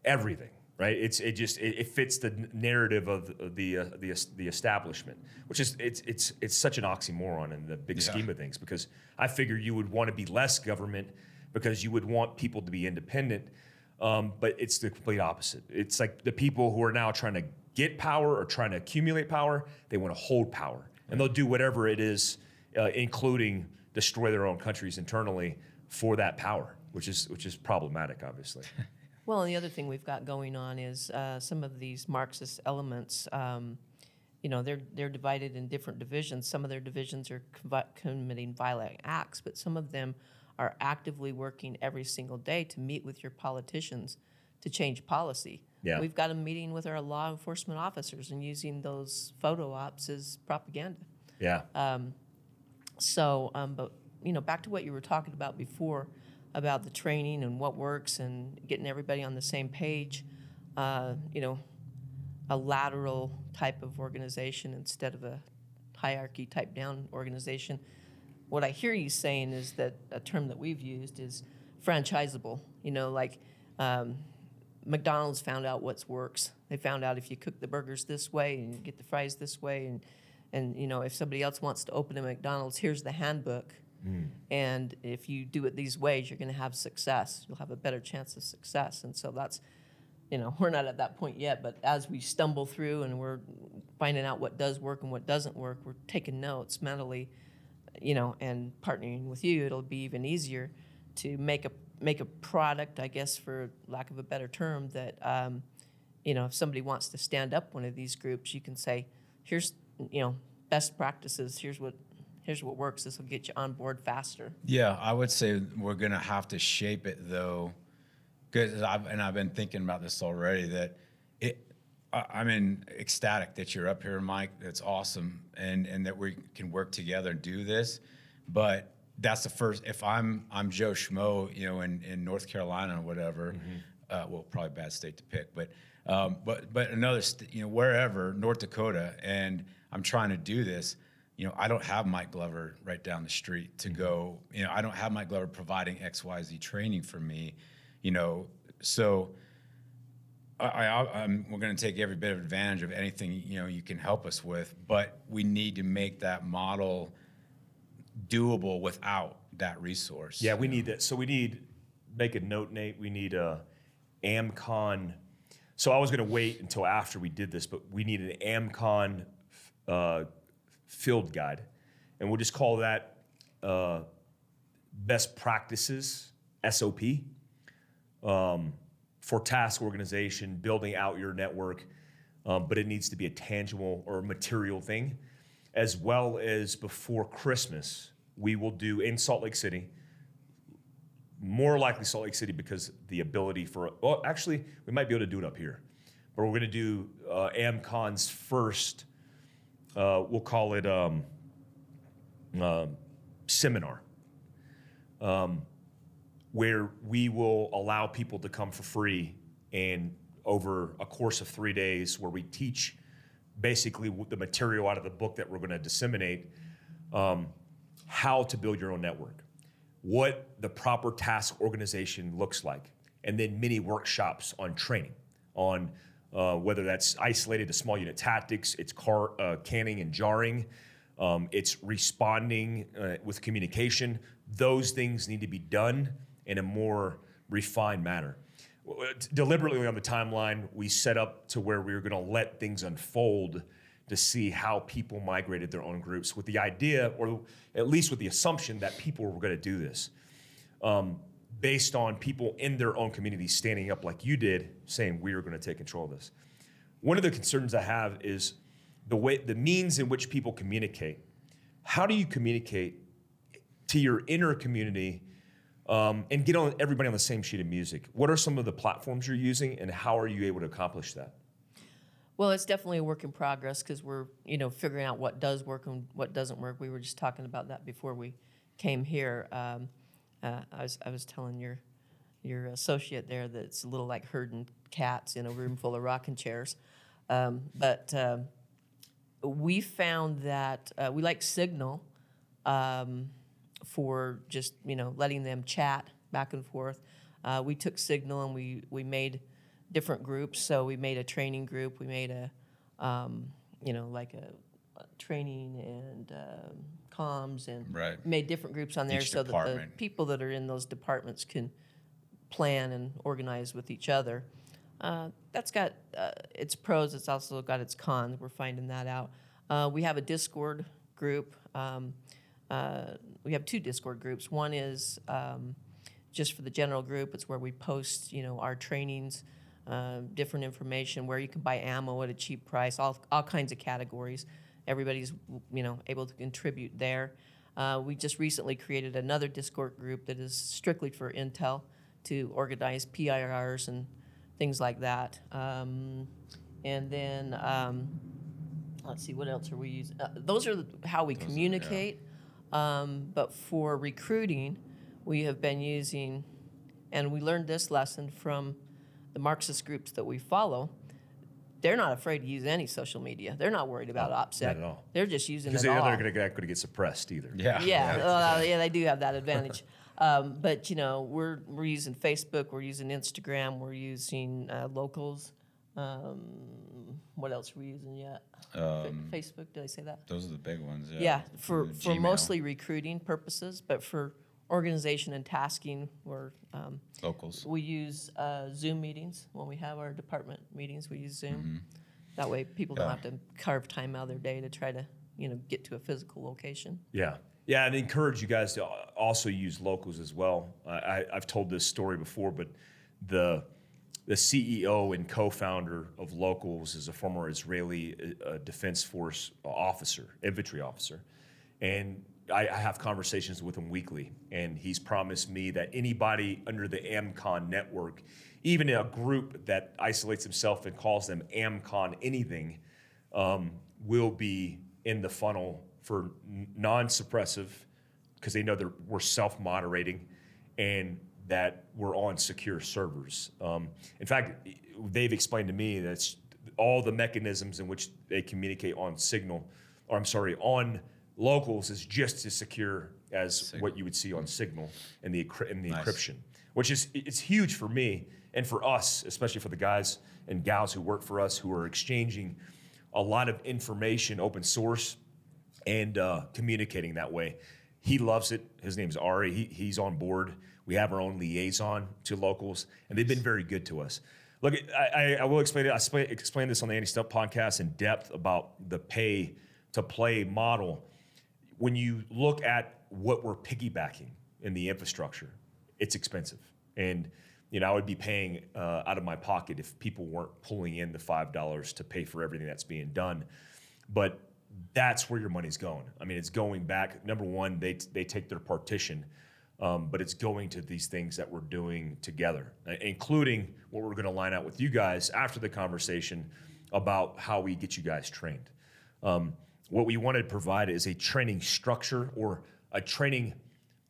everything, right? It's it just it, it fits the narrative of the the, uh, the the establishment, which is it's it's it's such an oxymoron in the big Yeah. scheme of things. Because I figure you would want to be less government because you would want people to be independent, um, but it's the complete opposite. It's like the people who are now trying to get power or trying to accumulate power, they want to hold power, and they'll do whatever it is, uh, including destroy their own countries internally for that power, which is which is problematic, obviously. <laughs> Well, and the other thing we've got going on is uh, some of these Marxist elements. Um, you know, they're they're divided in different divisions. Some of their divisions are committing violent acts, but some of them are actively working every single day to meet with your politicians to change policy. Yeah. We've got a meeting with our law enforcement officers and using those photo ops as propaganda. Yeah. Um, So, um, but you know, back to what you were talking about before about the training and what works and getting everybody on the same page. Uh, you know, a lateral type of organization instead of a hierarchy type down organization. What I hear you saying is that a term that we've used is franchisable. You know, like um, McDonald's found out what works. They found out if you cook the burgers this way and you get the fries this way, and and you know if somebody else wants to open a McDonald's, here's the handbook. And if you do it these ways, you're going to have success. You'll have a better chance of success. And so that's, you know, <laughs> we're not at that point yet. But as we stumble through and we're finding out what does work and what doesn't work, we're taking notes mentally, you know, and partnering with you, it'll be even easier to make a make a product, I guess, for lack of a better term, that um, you know, if somebody wants to stand up one of these groups, you can say, here's you know best practices. Here's what here's what works. This will get you on board faster. Yeah, I would say we're gonna have to shape it though, because I've and I've been thinking about this already. That it, I, I'm in ecstatic that you're up here, Mike. That's awesome, and and that we can work together and do this. But that's the first. If I'm I'm Joe Schmo, you know, in in North Carolina or whatever. Uh, well, probably a bad state to pick, but um, but but another, st- you know, wherever North Dakota, and I'm trying to do this you know, I don't have Mike Glover right down the street to go, you know, I don't have Mike Glover providing XYZ training for me, you know, so I, I, I'm, we're going to take every bit of advantage of anything, you know, you can help us with, but we need to make that model doable without that resource. Yeah, we need that. So we need make a note, Nate. We need a AmCon. So I was going to wait until after we did this, but we need an AmCon uh, field guide, and we'll just call that uh, best practices SOP um, for task organization, building out your network. Um, but it needs to be a tangible or material thing, as well as before Christmas, we will do in Salt Lake City more likely Salt Lake City because the ability for well, actually, we might be able to do it up here, but we're going to do uh, AmCon's first. Uh, we'll call it um, um, seminar, um, where we will allow people to come for free and over a course of three days, where we teach basically the material out of the book that we're going to disseminate, um, how to build your own network what the proper task organization looks like, and then many workshops on training, on uh, whether that's isolated to small unit tactics, it's car, uh, canning and jarring, um, it's responding uh, with communication. Those things need to be done in a more refined manner. Deliberately on the timeline, we set up to where we were going to let things unfold to see how people migrated their own groups with the idea, or at least with the assumption that people were going to do this, um, based on people in their own community standing up like you did, saying we are going to take control of this. One of the concerns I have is the way, the means in which people communicate. How do you communicate to your inner community um, and get on everybody on the same sheet of music? What are some of the platforms you're using, and how are you able to accomplish that? Well, it's definitely a work in progress because we're, you know, figuring out what does work and what doesn't work. We were just talking about that before we came here. Um, uh, I was I was telling your your associate there that it's a little like herding cats in a room full of rocking chairs. Um, but um, we found that uh, we like Signal um, for just you know letting them chat back and forth. Uh, we took Signal and we we made different groups. So we made a training group. We made a, um, you know, like a, a training and and Right. made different groups on there Each so that the people that are in those departments can plan and organize with each other. Uh, that's got uh, its pros. It's also got its cons. We're finding that out. Uh, we have a Discord group. Um, uh, we have two Discord groups. One is um, just for the general group. It's where we post, you know, our trainings, uh, different information, where you can buy ammo at a cheap price, all all kinds of categories. Everybody's, you know, able to contribute there. Uh, we just recently created another Discord group that is strictly for Intel to organize PIRs and things like that. Um, and then um, let's see, what else are we using? Uh, those are how we communicate. Um, but for recruiting, we have been using, and we learned this lesson from the Marxist groups that we follow. They're not afraid to use any social media. They're not worried about OPSEC. not at all. They're just using Because it they know all. they're going to going to get suppressed either. Yeah. Yeah, well, yeah, they do have that advantage. <laughs> Um, but you know, we're we're using Facebook, we're using Instagram, we're using uh, locals. Um, what else are we using yet? Fa- Facebook, did I say that? Those are the big ones. Yeah. Yeah, for for Gmail. mostly recruiting purposes, but for organization and tasking, we're um, locals. we use uh, Zoom meetings when we have our department meetings. We use Zoom. That way, people don't have to carve time out of their day to try to you know get to a physical location. Yeah. Yeah, and encourage you guys to also use locals as well. I, I, I've told this story before, but the the CEO and co-founder of Locals is a former Israeli uh, Defense Force officer, infantry officer, and I, I have conversations with him weekly. And he's promised me that anybody under the AMCON network, even a group that isolates himself and calls them AMCON anything, um, will be in the funnel for non-suppressive because they know that we're self-moderating and that we're on secure servers. Um, in fact, they've explained to me that all the mechanisms in which they communicate on Signal, or I'm sorry, on locals is just as secure as what you would see on Signal in the in the Nice. encryption, which is it's huge for me and for us, especially for the guys and gals who work for us who are exchanging a lot of information, open source, and uh, communicating that way. He loves it. His name's Ari. He, he's on board. We have our own liaison to locals, and they've been very good to us. Look, I, I, I will explain it. I explain, explain this on the Andy Stumpf podcast in depth about the pay to play model. When you look at what we're piggybacking in the infrastructure, it's expensive. And you know, I would be paying uh, out of my pocket if people weren't pulling in the five dollars to pay for everything that's being done. But that's where your money's going. I mean, it's going back. Number one, they they take their partition, um, but it's going to these things that we're doing together, uh, including what we're going to line out with you guys after the conversation about how we get you guys trained. Um, what we want to provide is a training structure or a training,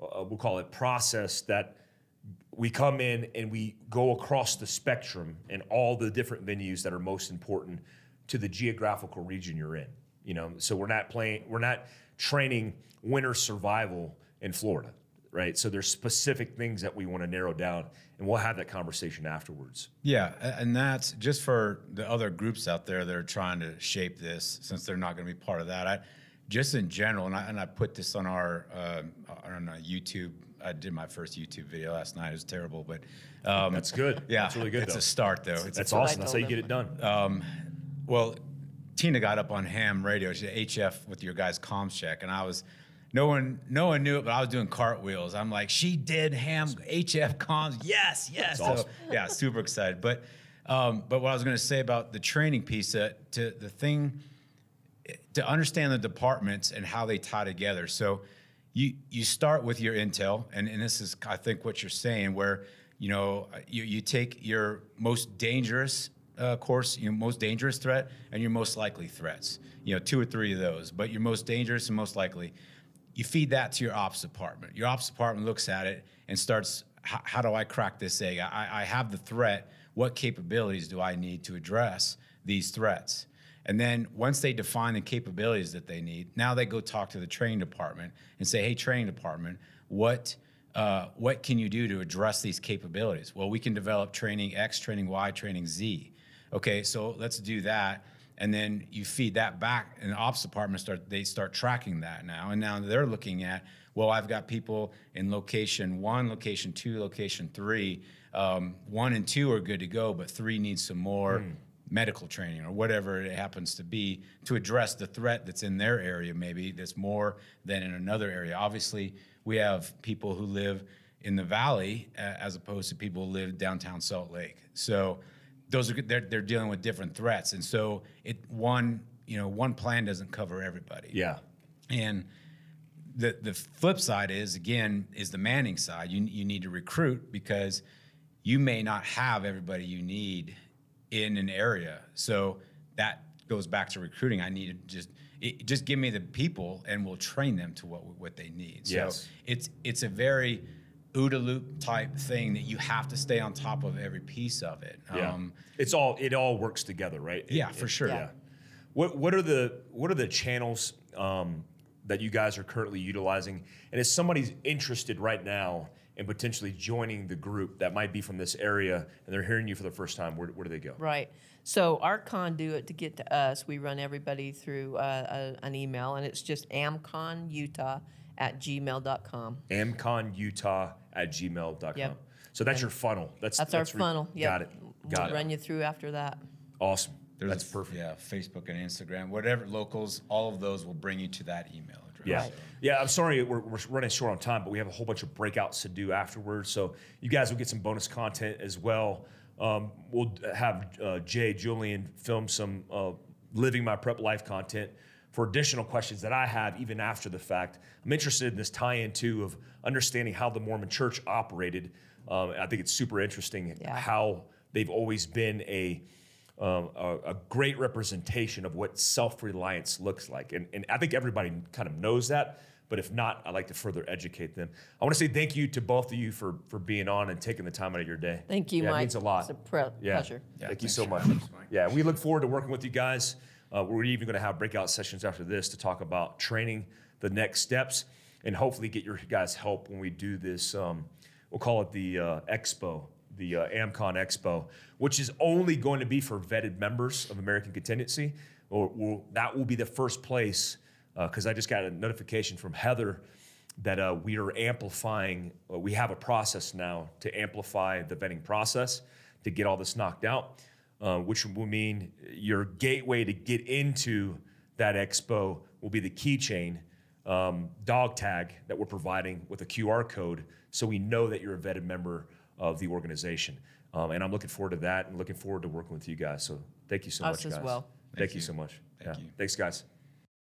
uh, we'll call it process that we come in and we go across the spectrum and all the different venues that are most important to the geographical region you're in. You know, so we're not playing, we're not training winter survival in Florida, right? So there's specific things that we want to narrow down, and we'll have that conversation afterwards. Yeah, and that's just for the other groups out there that are trying to shape this, since they're not going to be part of that. I, just in general, and I, and I put this on our uh, on our YouTube. I did my first YouTube video last night. It was terrible, but um, That's good. Yeah, That's really good, It's though. a start, though. It's That's what awesome. That's how you get it done. well, Tina got up on ham radio. She said HF with your guys' comms check, and I was. No one, no one knew it, but I was doing cartwheels. I'm like, she did ham HF comms. Yes, yes. So, awesome. yeah, super excited. But, um, but what I was going to say about the training piece, uh, to the thing, to understand the departments and how they tie together. So you you start with your intel, and, and this is I think what you're saying, where you know you, you take your most dangerous uh, course, your most dangerous threat, and your most likely threats. You know, two or three of those, but your most dangerous and most likely. You feed that to your ops department. Your ops department looks at it and starts, how, do I crack this egg? I, I have the threat. What capabilities do I need to address these threats? And then once they define the capabilities that they need, now they go talk to the training department and say, hey, training department, what uh, what can you do to address these capabilities? Well, we can develop training X, training Y, training Z. Okay, so let's do that. And then you feed that back, and the ops department start they start tracking that now. And now they're looking at, well, I've got people in location one, location two, location three. Um, one and two are good to go, but three needs some more medical training or whatever it happens to be to address the threat that's in their area, maybe that's more than in another area. Obviously, we have people who live in the valley uh, as opposed to people who live downtown Salt Lake. So those are they're, they're dealing with different threats, and so it one you know one plan doesn't cover everybody. Yeah. And the the flip side is again is the manning side. You you need to recruit because you may not have everybody you need in an area. So that goes back to recruiting. I need to just it, just give me the people and we'll train them to what what they need. So Yes. it's it's a very OODA loop type thing that you have to stay on top of every piece of it. Yeah. Um, it's all it all works together, right? It- Yeah, for it- sure. Yeah. What what are the what are the channels um, that you guys are currently utilizing? And if somebody's interested right now in potentially joining the group that might be from this area and they're hearing you for the first time, where, where do they go? Right. So our conduit to get to us, we run everybody through uh, a, an email, and it's just amconutah at gmail.com. amconutah at gmail.com. Yep. So that's your funnel. That's That's our re- funnel. Yep. Got it. Got we'll it. run you through after that. Awesome. there's That's a- perfect. Yeah, Facebook and Instagram, whatever locals, all of those will bring you to that email address. Yeah. Right. Yeah, I'm sorry we're, we're running short on time, but we have a whole bunch of breakouts to do afterwards. So you guys will get some bonus content as well. Um, we'll have uh, Jay Julian film some uh, living my prep life content for additional questions that I have even after the fact. I'm interested in this tie-in too of understanding how the Mormon Church operated. Um, I think it's super interesting Yeah. how they've always been a um, a, a great representation of what self-reliance looks like. And, and I think everybody kind of knows that, but if not, I'd like to further educate them. I want to say thank you to both of you for, for being on and taking the time out of your day. Thank you, yeah, Mike. It means a lot. It's a pre- Yeah. pleasure. Yeah, thank you so much. having. Yeah, we look forward to working with you guys. Uh, we're even going to have breakout sessions after this to talk about training the next steps and hopefully get your guys' help when we do this. Um, we'll call it the uh, expo, the uh, AmCon Expo, which is only going to be for vetted members of American Contingency. Or will that will be the first place because I just got a notification from Heather that uh, we are amplifying. Uh, we have a process now to amplify the vetting process to get all this knocked out, uh, which will mean your gateway to get into that expo will be the keychain um, dog tag that we're providing with a QR code, so we know that you're a vetted member of the organization. Um, and I'm looking forward to that, and looking forward to working with you guys. So thank you so Us much, as guys. well. Thank, Thank you you. so much. Thank yeah. you. Thanks, guys.